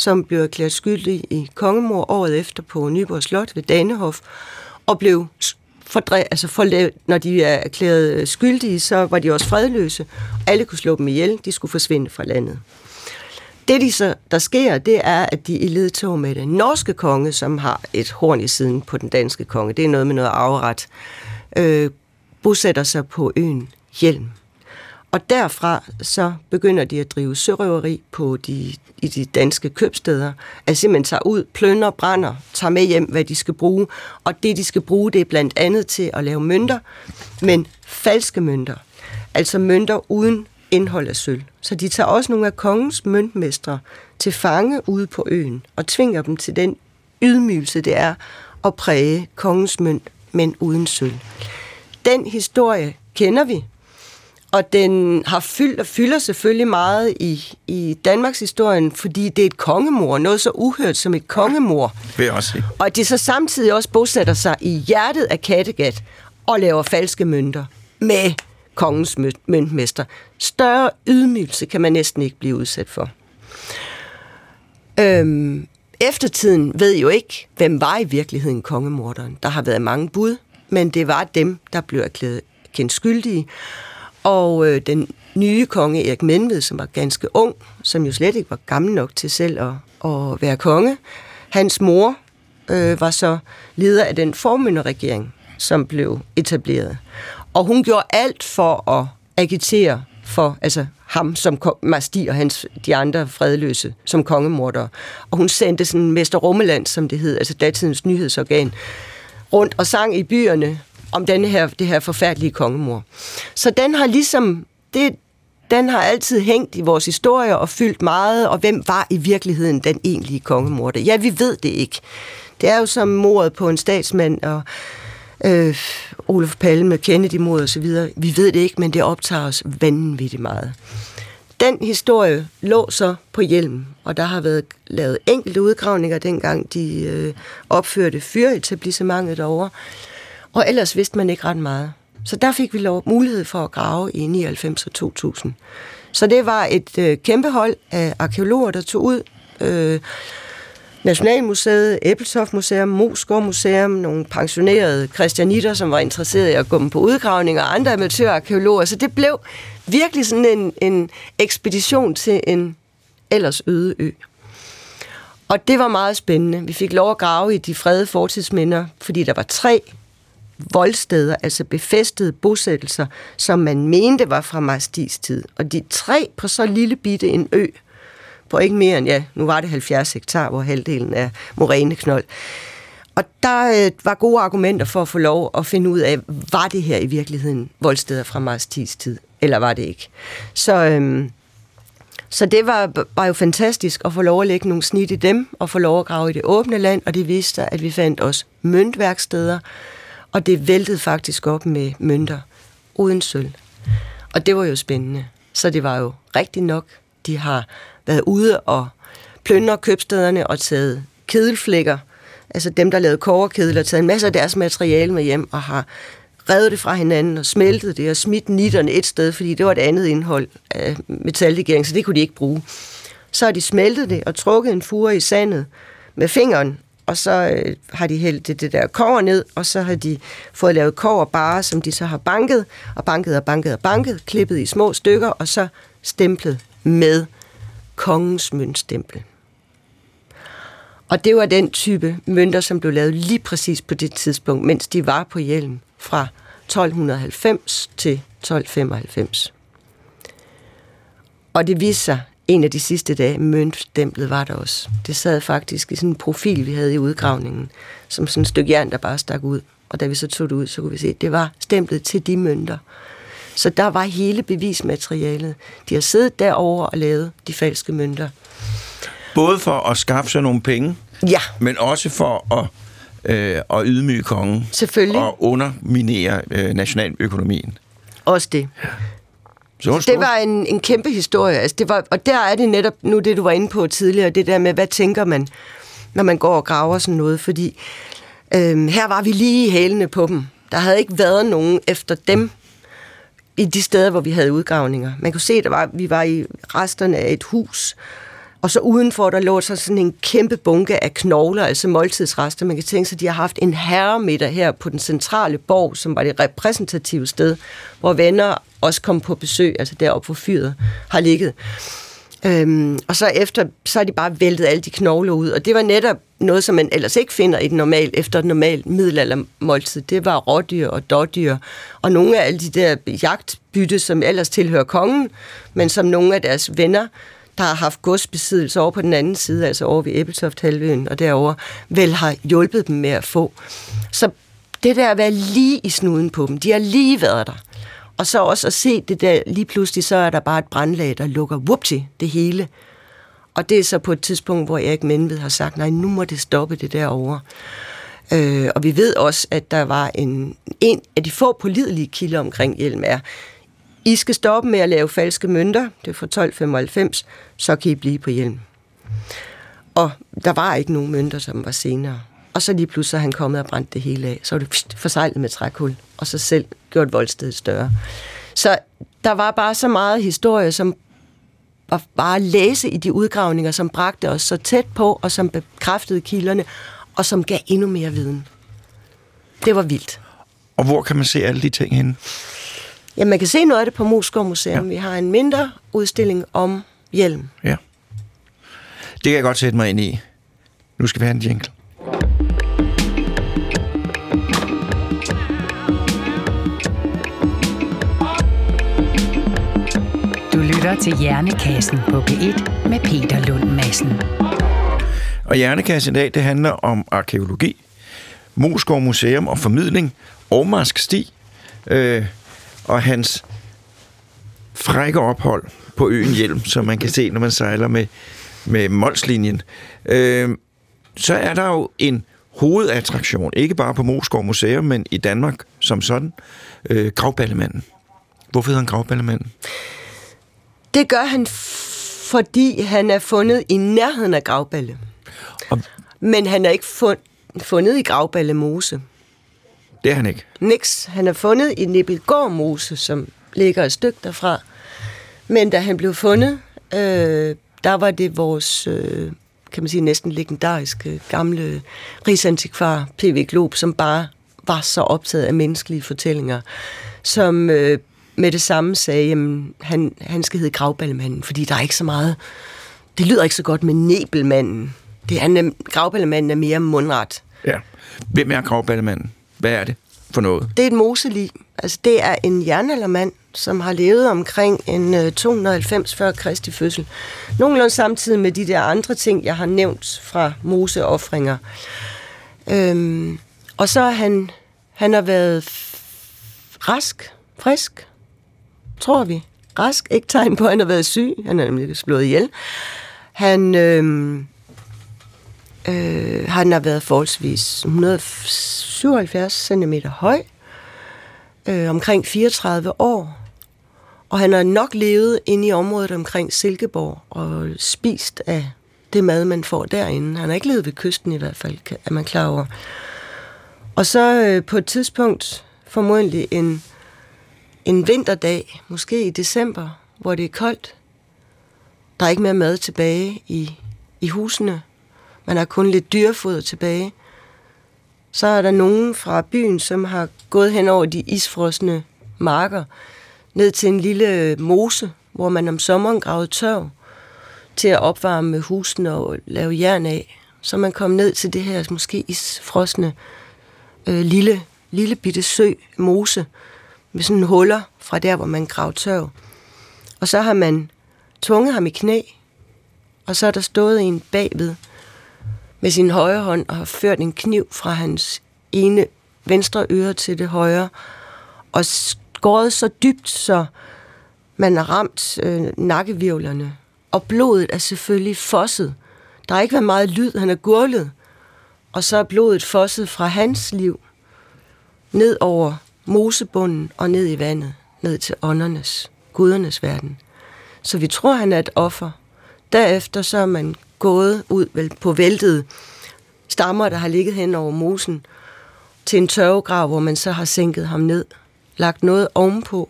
som blev erklæret skyldig i kongemord året efter på Nyborg Slot ved Danehof, og blev s- fordre, altså forlavet, når de er erklæret øh, skyldige, så var de også fredløse. Alle kunne slå dem ihjel, de skulle forsvinde fra landet. Det, de så, der sker, det er, at de i ledtog med den norske konge, som har et horn i siden på den danske konge, det er noget med noget afret, øh, bosætter sig på øen Hjelm. Og derfra så begynder de at drive sørøveri på de, i de danske købsteder. Altså simpelthen tager ud, plønder, brænder, tager med hjem, hvad de skal bruge. Og det, de skal bruge, det er blandt andet til at lave mønter, men falske mønter. Altså mønter uden indhold af sølv. Så de tager også nogle af kongens møntmestre til fange ude på øen og tvinger dem til den ydmygelse, det er at præge kongens mønt, men uden sølv. Den historie kender vi, og den har fyldt og fylder selvfølgelig meget i, i Danmarks historien, fordi det er et kongemor, noget så uhørt som et kongemor. Vil jeg også sige. Og at de så samtidig også bosætter sig i hjertet af Kattegat og laver falske mønter med kongens mø- møntmester. Større ydmygelse kan man næsten ikke blive udsat for. Øhm, eftertiden ved jo ikke, hvem var i virkeligheden kongemorderen. Der har været mange bud, men det var dem, der blev erklæret kendt skyldige. Og øh, den nye konge, Erik Menved, som var ganske ung, som jo slet ikke var gammel nok til selv at, at være konge, hans mor øh, var så leder af den formynderregering, som blev etableret. Og hun gjorde alt for at agitere for altså ham som Masti og hans, de andre fredløse som kongemordere. Og hun sendte sådan Mester Rummeland, som det hed, altså datidens nyhedsorgan, rundt og sang i byerne om denne her, det her forfærdelige kongemor. Så den har ligesom, det, den har altid hængt i vores historie og fyldt meget, og hvem var i virkeligheden den egentlige kongemorder? Ja, vi ved det ikke. Det er jo som mordet på en statsmand, og øh, Olof Palme, Kennedy-mordet osv. Vi ved det ikke, men det optager os vanvittigt meget. Den historie lå så på hjelmen, og der har været lavet enkelte udgravninger dengang, de øh, opførte fyretablissementet derovre. Og ellers vidste man ikke ret meget. Så der fik vi lov, mulighed for at grave i 99 og 2000. Så det var et øh, kæmpe hold af arkeologer, der tog ud. Øh, Nationalmuseet, Æbeltoft Museum, Moskov Museum, nogle pensionerede kristianitter, som var interesserede i at gå på udgravning, og andre amatørarkeologer. Så det blev virkelig sådan en, en ekspedition til en ellers øde ø. Og det var meget spændende. Vi fik lov at grave i de fredede fortidsminder, fordi der var tre voldsteder, altså befæstede bosættelser, som man mente var fra Mastis tid. Og de tre på så lille bitte en ø, på ikke mere end, ja, nu var det 70 hektar, hvor halvdelen er moræneknold. Og der øh, var gode argumenter for at få lov at finde ud af, var det her i virkeligheden voldsteder fra Mastis tid, eller var det ikke? Så, øh, så det var, var jo fantastisk at få lov at lægge nogle snit i dem, og få lov at grave i det åbne land, og det viste sig, at vi fandt også møntværksteder, og det væltede faktisk op med mønter uden sølv. Og det var jo spændende. Så det var jo rigtigt nok. De har været ude og plyndre købstederne og taget kedelflækker, altså dem, der lavede koverkedler, taget en masse af deres materiale med hjem og har revet det fra hinanden og smeltet det og smidt nitterne et sted, fordi det var et andet indhold af metallegering, så det kunne de ikke bruge. Så har de smeltet det og trukket en fure i sandet med fingeren, og så øh, har de hældt det, det der kover ned, og så har de fået lavet kover bare, som de så har banket, og banket og banket og banket, klippet i små stykker, og så stemplet med kongens møntstempel. Og det var den type mønter, som blev lavet lige præcis på det tidspunkt, mens de var på hjelm fra 1290 til 1295. Og det viste sig en af de sidste dage, møntstemplet var der også. Det sad faktisk i sådan en profil, vi havde i udgravningen, som sådan et stykke jern, der bare stak ud. Og da vi så tog det ud, så kunne vi se, at det var stemplet til de mønter. Så der var hele bevismaterialet. De har siddet derover og lavet de falske mønter. Både for at skaffe sig nogle penge, Ja, men også for at, øh, at ydmyge kongen. Selvfølgelig. Og underminere øh, nationaløkonomien. også det. Så Det var en, en kæmpe historie. Altså, det var, og der er det netop nu det, du var inde på tidligere, det der med, hvad tænker man, når man går og graver sådan noget. Fordi øhm, her var vi lige i hælene på dem. Der havde ikke været nogen efter dem i de steder, hvor vi havde udgravninger. Man kunne se, at vi var i resterne af et hus, og så udenfor, der lå så sådan en kæmpe bunke af knogler, altså måltidsrester. Man kan tænke sig, at de har haft en herremiddag her på den centrale borg, som var det repræsentative sted, hvor venner også kom på besøg, altså deroppe hvor fyret har ligget. Øhm, og så efter, så har de bare væltet alle de knogler ud, og det var netop noget, som man ellers ikke finder i den normal, efter et normalt middelaldermåltid. Det var rådyr og dårdyr, og nogle af alle de der jagtbytte, som ellers tilhører kongen, men som nogle af deres venner, der har haft godsbesiddelse over på den anden side, altså over ved Æbeltoft halvøen og derover, vel har hjulpet dem med at få. Så det der at være lige i snuden på dem, de har lige været der. Og så også at se det der, lige pludselig så er der bare et brandlag, der lukker whoopty, det hele. Og det er så på et tidspunkt, hvor Erik Menved har sagt, nej, nu må det stoppe det derovre. Øh, og vi ved også, at der var en, en af de få pålidelige kilder omkring hjelm er, i skal stoppe med at lave falske mønter, det er fra 1295, så kan I blive på hjelm. Og der var ikke nogen mønter, som var senere. Og så lige pludselig er han kommet og brændt det hele af. Så var det pst, forsejlet med trækul, og så selv gjort voldstedet større. Så der var bare så meget historie, som var bare at læse i de udgravninger, som bragte os så tæt på, og som bekræftede kilderne, og som gav endnu mere viden. Det var vildt. Og hvor kan man se alle de ting henne? Ja, man kan se noget af det på Moskov Museum. Ja. Vi har en mindre udstilling om hjelm. Ja. Det kan jeg godt sætte mig ind i. Nu skal vi have en jingle. Du lytter til Hjernekassen på P1 med Peter Lund Madsen. Og Hjernekassen i dag, det handler om arkeologi, Moskov Museum og formidling, og Marsk Stig, øh, og hans frække ophold på øen Hjelm, som man kan se, når man sejler med, med Molslinjen. Øh, så er der jo en hovedattraktion, ikke bare på Moskov Museum, men i Danmark som sådan, øh, Gravballemanden. Hvorfor hedder han Gravballemanden? Det gør han, fordi han er fundet i nærheden af Gravballe. Og Men han er ikke fund, fundet i Gravballe Mose. Det er han ikke. Nix. Han er fundet i Nibbelgård Mose, som ligger et stykke derfra. Men da han blev fundet, øh, der var det vores, øh, kan man sige, næsten legendariske gamle rigsantikvar, P.V. Glob, som bare var så optaget af menneskelige fortællinger, som øh, med det samme sagde, jamen, han, han skal hedde Gravballemanden, fordi der er ikke så meget, det lyder ikke så godt med Nebelmanden. Det er gravballemanden er mere mundret. Ja. Hvem er gravballemanden? Hvad er det for noget? Det er et moselig. Altså, det er en jernaldermand, som har levet omkring en øh, 290 før Kristi fødsel. Nogenlunde samtidig med de der andre ting, jeg har nævnt fra moseoffringer. Øhm, og så har han, han har været rask, frisk, tror vi. Rask, ikke tegn på, at han har været syg. Han er nemlig slået ihjel. Han, øhm, øh, han har været forholdsvis 177 cm høj, øh, omkring 34 år, og han har nok levet inde i området omkring Silkeborg og spist af det mad, man får derinde. Han har ikke levet ved kysten i hvert fald, er man klar over. Og så øh, på et tidspunkt, formodentlig en, en vinterdag, måske i december, hvor det er koldt, der er ikke mere mad tilbage i, i husene. Man har kun lidt dyrefod tilbage. Så er der nogen fra byen, som har gået hen over de isfrosne marker, ned til en lille mose, hvor man om sommeren gravede tørv til at opvarme husene og lave jern af. Så man kom ned til det her måske isfrosne øh, lille, lille bitte sø, mose, med sådan huller fra der, hvor man gravede tørv. Og så har man tvunget ham i knæ, og så er der stået en bagved med sin højre hånd og har ført en kniv fra hans ene venstre øre til det højre, og skåret så dybt, så man har ramt øh, nakkevirvlerne. Og blodet er selvfølgelig fosset. Der har ikke været meget lyd, han er gurlet. Og så er blodet fosset fra hans liv ned over mosebunden og ned i vandet, ned til åndernes, gudernes verden. Så vi tror, han er et offer. Derefter så er man gået ud vel på væltet stammer, der har ligget hen over mosen, til en tørvegrav, hvor man så har sænket ham ned, lagt noget ovenpå,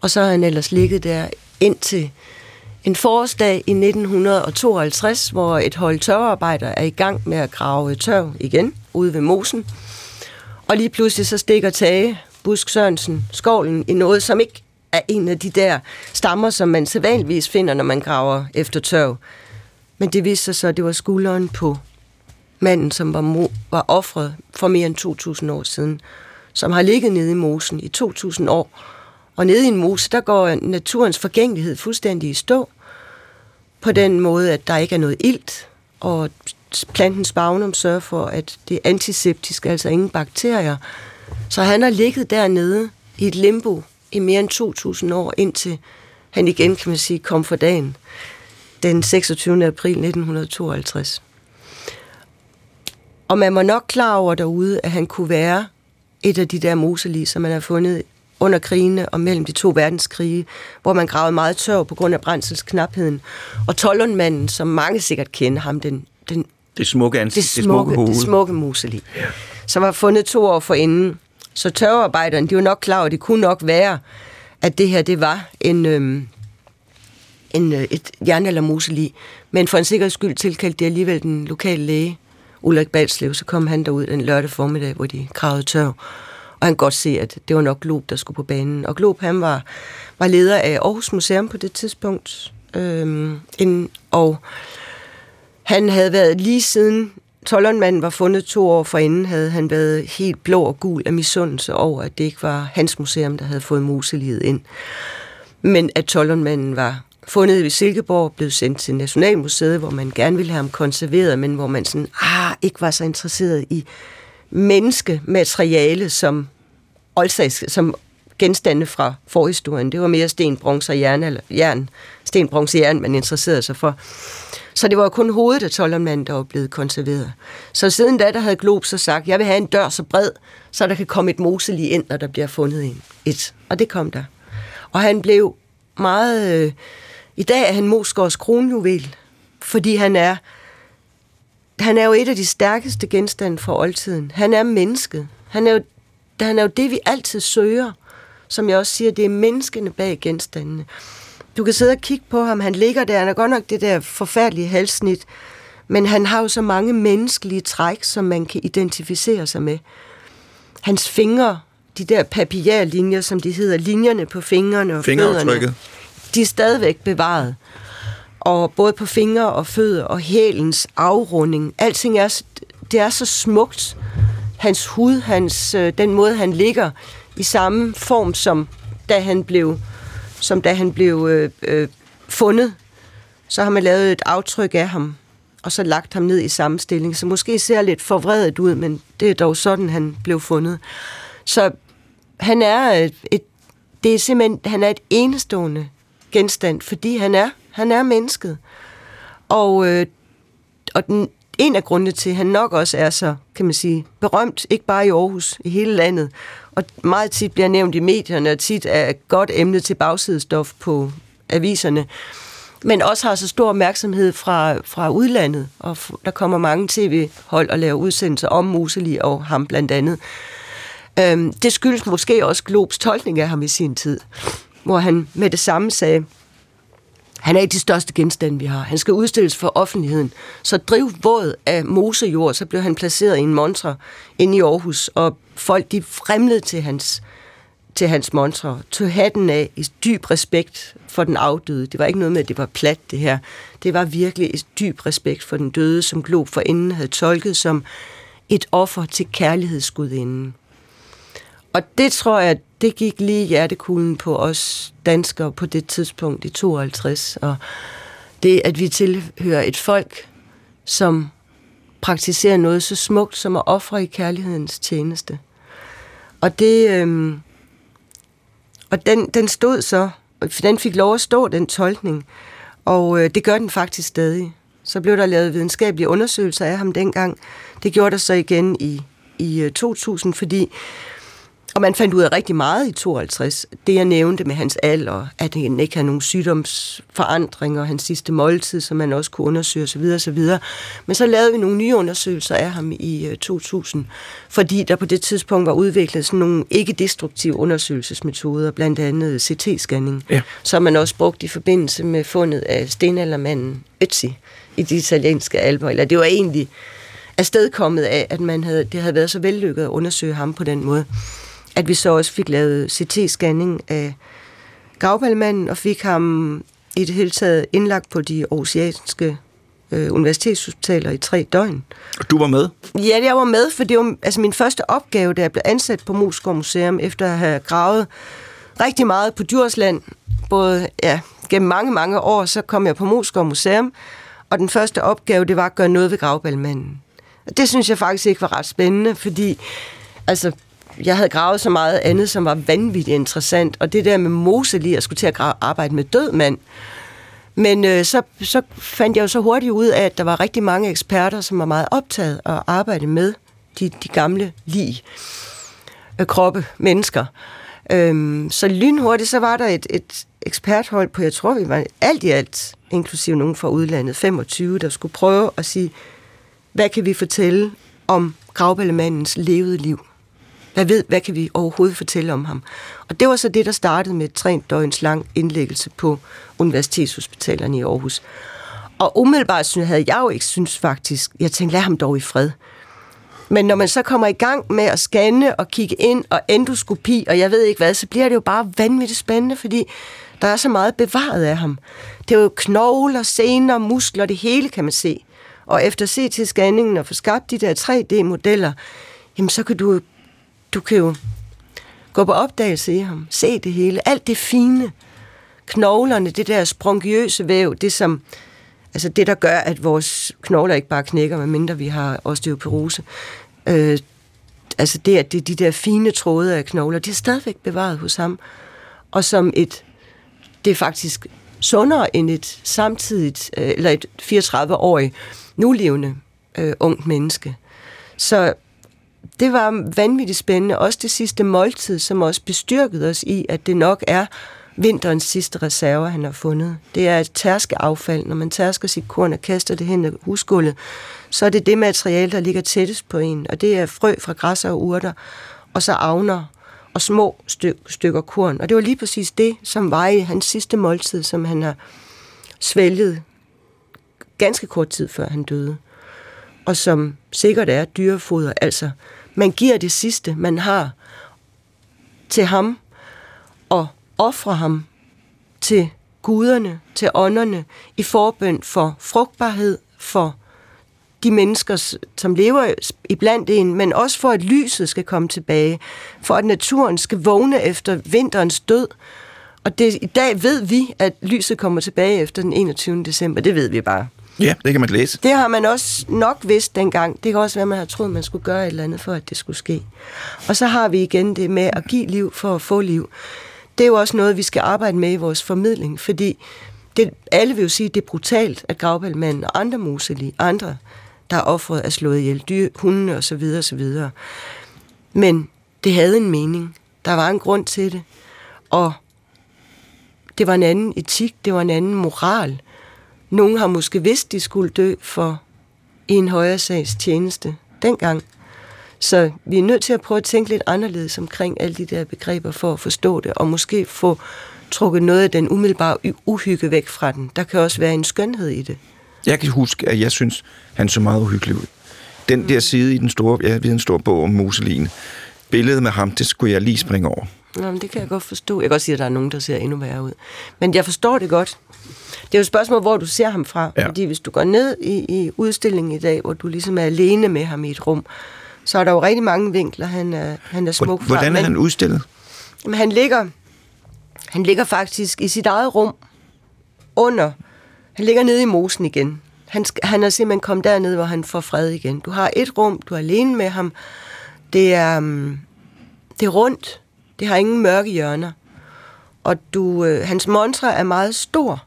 og så har han ellers ligget der indtil en forårsdag i 1952, hvor et hold tørvearbejdere er i gang med at grave tørv igen ude ved mosen. Og lige pludselig så stikker Tage Busk Sørensen skovlen i noget, som ikke er en af de der stammer, som man sædvanligvis finder, når man graver efter tørv. Men det viste sig så, at det var skulderen på manden, som var, mo- var offret for mere end 2.000 år siden, som har ligget nede i mosen i 2.000 år. Og nede i en mose, der går naturens forgængelighed fuldstændig i stå, på den måde, at der ikke er noget ilt, og plantens bagnum sørger for, at det er antiseptisk, altså ingen bakterier. Så han har ligget dernede i et limbo i mere end 2.000 år, indtil han igen, kan man sige, kom for dagen den 26. april 1952. Og man var nok klar over derude, at han kunne være et af de der moselig, som man har fundet under krigene og mellem de to verdenskrige, hvor man gravede meget tør på grund af brændselsknapheden. Og Tollundmanden, som mange sikkert kender ham, den, den Det smukke ansigt, det smukke, det smukke, det smukke museli, ja. som var fundet to år forinden. Så tørvearbejderne, de var nok klar over, at det kunne nok være, at det her, det var en, øhm, en, øh, eller moseli. Men for en sikkerheds skyld tilkaldte de alligevel den lokale læge, Ulrik Balslev, så kom han derud den lørdag formiddag, hvor de kravede tør. Og han godt se, at det var nok Glob, der skulle på banen. Og Glob, han var, var leder af Aarhus Museum på det tidspunkt. Øhm, en, og han havde været lige siden Tollernmanden var fundet to år forinden, havde han været helt blå og gul af misundelse over, at det ikke var hans museum, der havde fået muselivet ind. Men at Tollernmanden var fundet i Silkeborg, blev sendt til Nationalmuseet, hvor man gerne ville have ham konserveret, men hvor man sådan, ah, ikke var så interesseret i menneskemateriale som, oldsags, som genstande fra forhistorien. Det var mere sten, bronze og jern, eller jern, sten, bronze og jern, man interesserede sig for. Så det var kun hovedet af Tollundmanden, der var blevet konserveret. Så siden da, der havde Glob så sagt, jeg vil have en dør så bred, så der kan komme et moselig ind, når der bliver fundet en. Et. Og det kom der. Og han blev meget... Øh, i dag er han Mosgaards kronjuvel, fordi han er han er jo et af de stærkeste genstande fra oldtiden. Han er mennesket. Han er jo, han er jo det, vi altid søger. Som jeg også siger, det er menneskene bag genstandene. Du kan sidde og kigge på ham. Han ligger der. Han er godt nok det der forfærdelige halssnit. Men han har jo så mange menneskelige træk, som man kan identificere sig med. Hans fingre, de der papillarlinjer, som de hedder, linjerne på fingrene og fødderne, Fingeraftrykket de er stadigvæk bevaret. og både på fingre og fødder og hælens afrunding. Alting er, det er så smukt. Hans hud, hans, øh, den måde han ligger i samme form som da han blev, som da han blev øh, øh, fundet. Så har man lavet et aftryk af ham, og så lagt ham ned i samme stilling. Så måske ser lidt forvredet ud, men det er dog sådan, han blev fundet. Så han er et, et det er simpelthen, han er et enestående genstand, fordi han er, han er mennesket. Og, øh, og den, en af grundene til, at han nok også er så, kan man sige, berømt, ikke bare i Aarhus, i hele landet, og meget tit bliver nævnt i medierne, og tit er godt emne til bagsidestof på aviserne, men også har så stor opmærksomhed fra, fra udlandet, og der kommer mange tv-hold og laver udsendelser om Museli og ham blandt andet. Øhm, det skyldes måske også Globs tolkning af ham i sin tid, hvor han med det samme sagde, han er ikke de største genstande, vi har. Han skal udstilles for offentligheden. Så driv våd af mosejord, så blev han placeret i en montre inde i Aarhus, og folk de fremlede til hans, til hans montre, tog hatten af i dyb respekt for den afdøde. Det var ikke noget med, at det var plat, det her. Det var virkelig et dyb respekt for den døde, som Glob for inden havde tolket som et offer til kærlighedsgudinden. Og det tror jeg, det gik lige hjertekuglen på os danskere på det tidspunkt i 52. Og det, at vi tilhører et folk, som praktiserer noget så smukt som at ofre i kærlighedens tjeneste. Og det... Øhm, og den, den stod så, den fik lov at stå, den tolkning, og øh, det gør den faktisk stadig. Så blev der lavet videnskabelige undersøgelser af ham dengang. Det gjorde der så igen i, i øh, 2000, fordi og man fandt ud af rigtig meget i 52. Det, jeg nævnte med hans alder, at han ikke havde nogen sygdomsforandringer, hans sidste måltid, som man også kunne undersøge osv. osv. Men så lavede vi nogle nye undersøgelser af ham i 2000, øh, fordi der på det tidspunkt var udviklet sådan nogle ikke-destruktive undersøgelsesmetoder, blandt andet CT-scanning, ja. som man også brugte i forbindelse med fundet af stenaldermanden Ötzi i de italienske alber. Eller det var egentlig afstedkommet af, at man havde, det havde været så vellykket at undersøge ham på den måde at vi så også fik lavet CT-scanning af gravballemanden, og fik ham i det hele taget indlagt på de oceanske øh, universitetshospitaler i tre døgn. Og du var med? Ja, jeg var med, for det var altså min første opgave, da jeg blev ansat på Moskov Museum, efter at have gravet rigtig meget på Djursland, både ja, gennem mange, mange år, så kom jeg på Moskov Museum, og den første opgave, det var at gøre noget ved gravballemanden. Det synes jeg faktisk ikke var ret spændende, fordi altså, jeg havde gravet så meget andet, som var vanvittigt interessant, og det der med Moseli, at skulle til at arbejde med død mand. Men øh, så, så fandt jeg jo så hurtigt ud af, at der var rigtig mange eksperter, som var meget optaget at arbejde med de, de gamle lig, øh, kroppe, mennesker. Øhm, så lynhurtigt, så var der et, et eksperthold på, jeg tror, vi var alt i alt, inklusive nogen fra udlandet, 25, der skulle prøve at sige, hvad kan vi fortælle om gravballemandens levede liv? Hvad, ved, hvad kan vi overhovedet fortælle om ham? Og det var så det, der startede med et trænt døgns lang indlæggelse på universitetshospitalerne i Aarhus. Og umiddelbart synes, havde jeg jo ikke synes faktisk, jeg tænkte, lad ham dog i fred. Men når man så kommer i gang med at scanne og kigge ind og endoskopi, og jeg ved ikke hvad, så bliver det jo bare vanvittigt spændende, fordi der er så meget bevaret af ham. Det er jo knogler, sener, muskler, det hele kan man se. Og efter CT-scanningen og få skabt de der 3D-modeller, jamen så kan du du kan jo gå på opdagelse i ham, se det hele, alt det fine, knoglerne, det der sprongiøse væv, det som, altså det der gør, at vores knogler ikke bare knækker, medmindre vi har osteoporose. Øh, altså det, at det er de der fine tråde af knogler, de er stadigvæk bevaret hos ham. Og som et, det er faktisk sundere end et samtidigt, øh, eller et 34-årig nulevende øh, ungt menneske. Så det var vanvittigt spændende. Også det sidste måltid, som også bestyrkede os i, at det nok er vinterens sidste reserve, han har fundet. Det er et tærskeaffald. Når man tærsker sit korn og kaster det hen i husgulvet, så er det det materiale, der ligger tættest på en. Og det er frø fra græsser og urter, og så avner og små sty- stykker korn. Og det var lige præcis det, som var i hans sidste måltid, som han har svælget ganske kort tid før han døde. Og som sikkert er dyrefoder, altså man giver det sidste, man har til ham, og offrer ham til guderne, til ånderne, i forbøn for frugtbarhed, for de mennesker, som lever iblandt en, men også for, at lyset skal komme tilbage, for at naturen skal vågne efter vinterens død. Og det, i dag ved vi, at lyset kommer tilbage efter den 21. december. Det ved vi bare. Ja, det kan man læse. Det har man også nok vidst dengang. Det kan også være, at man har troet, man skulle gøre et eller andet, for at det skulle ske. Og så har vi igen det med at give liv for at få liv. Det er jo også noget, vi skal arbejde med i vores formidling, fordi det, alle vil jo sige, at det er brutalt, at gravbælmanden og andre museli, andre, der er offret, er slået ihjel, dyr, hundene osv. osv. Men det havde en mening. Der var en grund til det. Og det var en anden etik, det var en anden moral. Nogle har måske vidst, de skulle dø for en højere sags tjeneste dengang. Så vi er nødt til at prøve at tænke lidt anderledes omkring alle de der begreber for at forstå det, og måske få trukket noget af den umiddelbare uhygge væk fra den. Der kan også være en skønhed i det. Jeg kan huske, at jeg synes, han så meget uhyggelig ud. Den der side i den store, ja, vi en stor bog om Muselin. Billedet med ham, det skulle jeg lige springe over. Nå, men det kan jeg godt forstå. Jeg kan godt sige, at der er nogen, der ser endnu værre ud. Men jeg forstår det godt. Det er jo et spørgsmål, hvor du ser ham fra. Ja. Fordi hvis du går ned i, i udstillingen i dag, hvor du ligesom er alene med ham i et rum, så er der jo rigtig mange vinkler, han er, han er smuk fra. Hvordan er han udstillet? Men han ligger, han ligger faktisk i sit eget rum under, han ligger nede i mosen igen. Han, han er simpelthen kommet derned, hvor han får fred igen. Du har et rum, du er alene med ham. Det er, um, det er rundt. Det har ingen mørke hjørner. Og du, øh, hans montre er meget stor,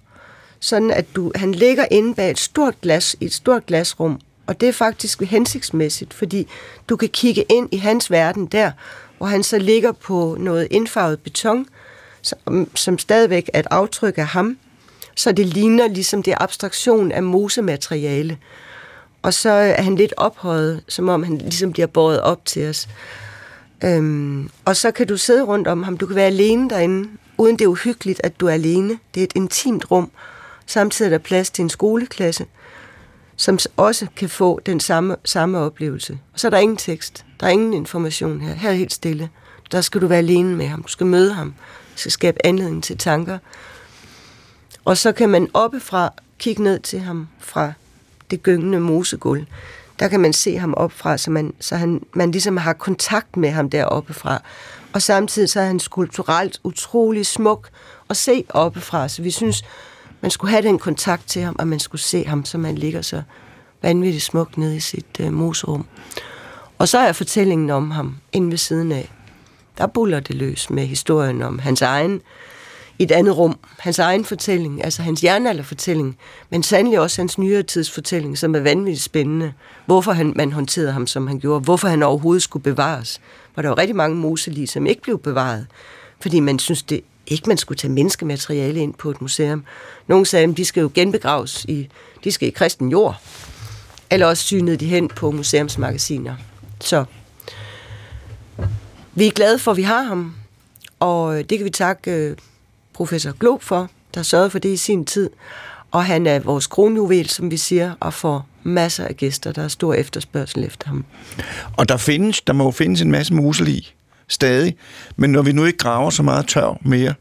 sådan at du, han ligger inde bag et stort glas, i et stort glasrum, og det er faktisk hensigtsmæssigt, fordi du kan kigge ind i hans verden der, hvor han så ligger på noget indfarvet beton, som, som stadigvæk er et aftryk af ham. Så det ligner ligesom det abstraktion af mosemateriale. Og så er han lidt ophøjet, som om han ligesom bliver båret op til os. Øhm, og så kan du sidde rundt om ham. Du kan være alene derinde, uden det er uhyggeligt, at du er alene. Det er et intimt rum. Samtidig er der plads til en skoleklasse som også kan få den samme, samme oplevelse. Og så er der ingen tekst. Der er ingen information her. Her er helt stille. Der skal du være alene med ham. Du skal møde ham. Du skal skabe anledning til tanker. Og så kan man oppefra kigge ned til ham fra det gyngende mosegulv. Der kan man se ham opfra, så man, så han, man ligesom har kontakt med ham deroppe fra. Og samtidig så er han skulpturelt utrolig smuk at se oppefra. Så vi synes, man skulle have den kontakt til ham, og man skulle se ham, som han ligger så vanvittigt smukt nede i sit øh, moserum. Og så er fortællingen om ham inde ved siden af. Der buller det løs med historien om hans egen, i et andet rum, hans egen fortælling, altså hans jernalderfortælling, men sandelig også hans nyere tids fortælling, som er vanvittigt spændende. Hvorfor han, man håndterede ham, som han gjorde. Hvorfor han overhovedet skulle bevares. Hvor der var rigtig mange moselig, som ikke blev bevaret. Fordi man synes, det ikke man skulle tage menneskemateriale ind på et museum. Nogle sagde, at de skal jo genbegraves i, de skal i kristen jord. Eller også synede de hen på museumsmagasiner. Så vi er glade for, at vi har ham, og øh, det kan vi takke øh, professor Glob for, der sørgede for det i sin tid. Og han er vores kronjuvel, som vi siger, og får masser af gæster. Der er stor efterspørgsel efter ham. Og der findes, der må findes en masse musel i stadig. Men når vi nu ikke graver så meget tør mere,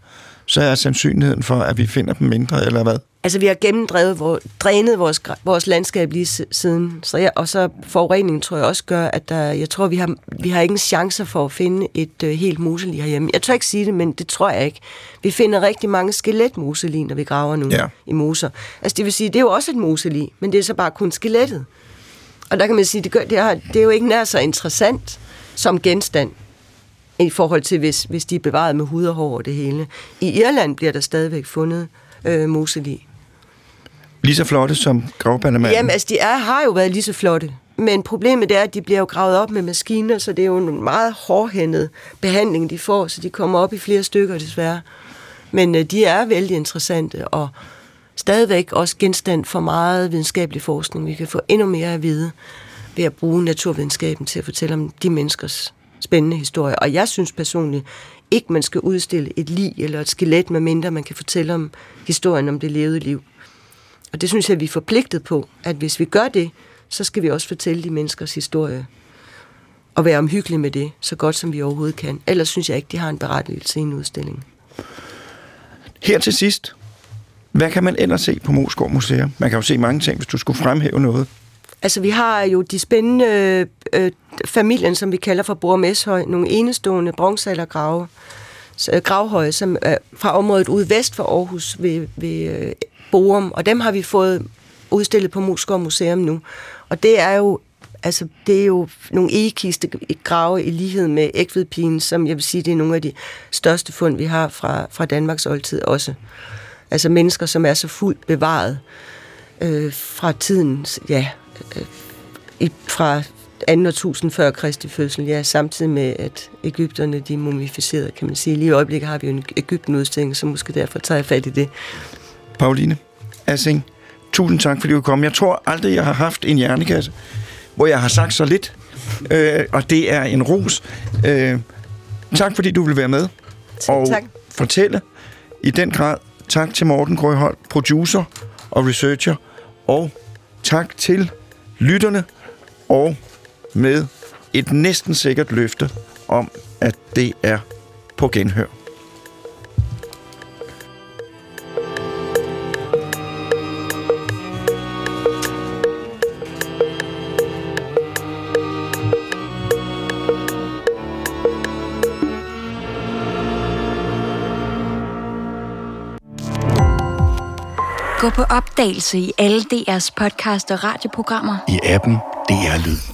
så er sandsynligheden for, at vi finder dem mindre, eller hvad? Altså, vi har gennemdrevet, hvor, drænet vores, vores landskab lige siden. Så ja, og så forureningen tror jeg også gør, at der, jeg tror, vi har, vi har ingen chancer for at finde et uh, helt museli herhjemme. Jeg tør ikke sige det, men det tror jeg ikke. Vi finder rigtig mange skeletmuseli, når vi graver nu ja. i moser. Altså, det vil sige, det er jo også et museli, men det er så bare kun skelettet. Og der kan man sige, det, gør, det, er, det er jo ikke nær så interessant som genstand i forhold til, hvis, hvis de er bevaret med hud og hår og det hele. I Irland bliver der stadigvæk fundet øh, museli. Lige så flotte som gravbandermanden? Jamen, altså, de er, har jo været lige så flotte. Men problemet er, at de bliver jo gravet op med maskiner, så det er jo en meget hårdhændet behandling, de får, så de kommer op i flere stykker desværre. Men øh, de er vældig interessante, og stadigvæk også genstand for meget videnskabelig forskning. Vi kan få endnu mere at vide ved at bruge naturvidenskaben til at fortælle om de menneskers spændende historie. Og jeg synes personligt ikke, man skal udstille et lig eller et skelet, medmindre man kan fortælle om historien om det levede liv. Og det synes jeg, vi er forpligtet på, at hvis vi gør det, så skal vi også fortælle de menneskers historie. Og være omhyggelige med det, så godt som vi overhovedet kan. Ellers synes jeg ikke, de har en berettigelse i en udstilling. Her til sidst, Hvad kan man ellers se på Moskov Museum? Man kan jo se mange ting, hvis du skulle fremhæve noget. Altså, vi har jo de spændende øh, familien, som vi kalder for Bor Meshøj, nogle enestående bronzealdergrave, øh, gravhøje, som er fra området ude vest for Aarhus ved, ved øh, Borum, og dem har vi fået udstillet på Moskov Museum nu. Og det er jo altså, det er jo nogle egekiste grave i lighed med ægvedpigen, som jeg vil sige, det er nogle af de største fund, vi har fra, fra Danmarks oldtid også. Altså mennesker, som er så fuldt bevaret øh, fra tiden, ja, øh, i, fra 2. årtusind før Kristi fødsel, ja, samtidig med, at Ægypterne, de mumificerede, kan man sige. Lige i øjeblikket har vi jo en Ægypten-udstilling, så måske derfor tager jeg fat i det. Pauline Assing, tusind tak, fordi du kom. Jeg tror aldrig, jeg har haft en hjernekasse, hvor jeg har sagt så lidt, øh, og det er en ros. Øh, tak, fordi du vil være med og tak. fortælle i den grad. Tak til Morten Grønholdt, producer og researcher, og tak til lytterne, og med et næsten sikkert løfte om, at det er på genhør. Gå på opdagelse i alle DR's podcast og radioprogrammer. I appen DR Lyd.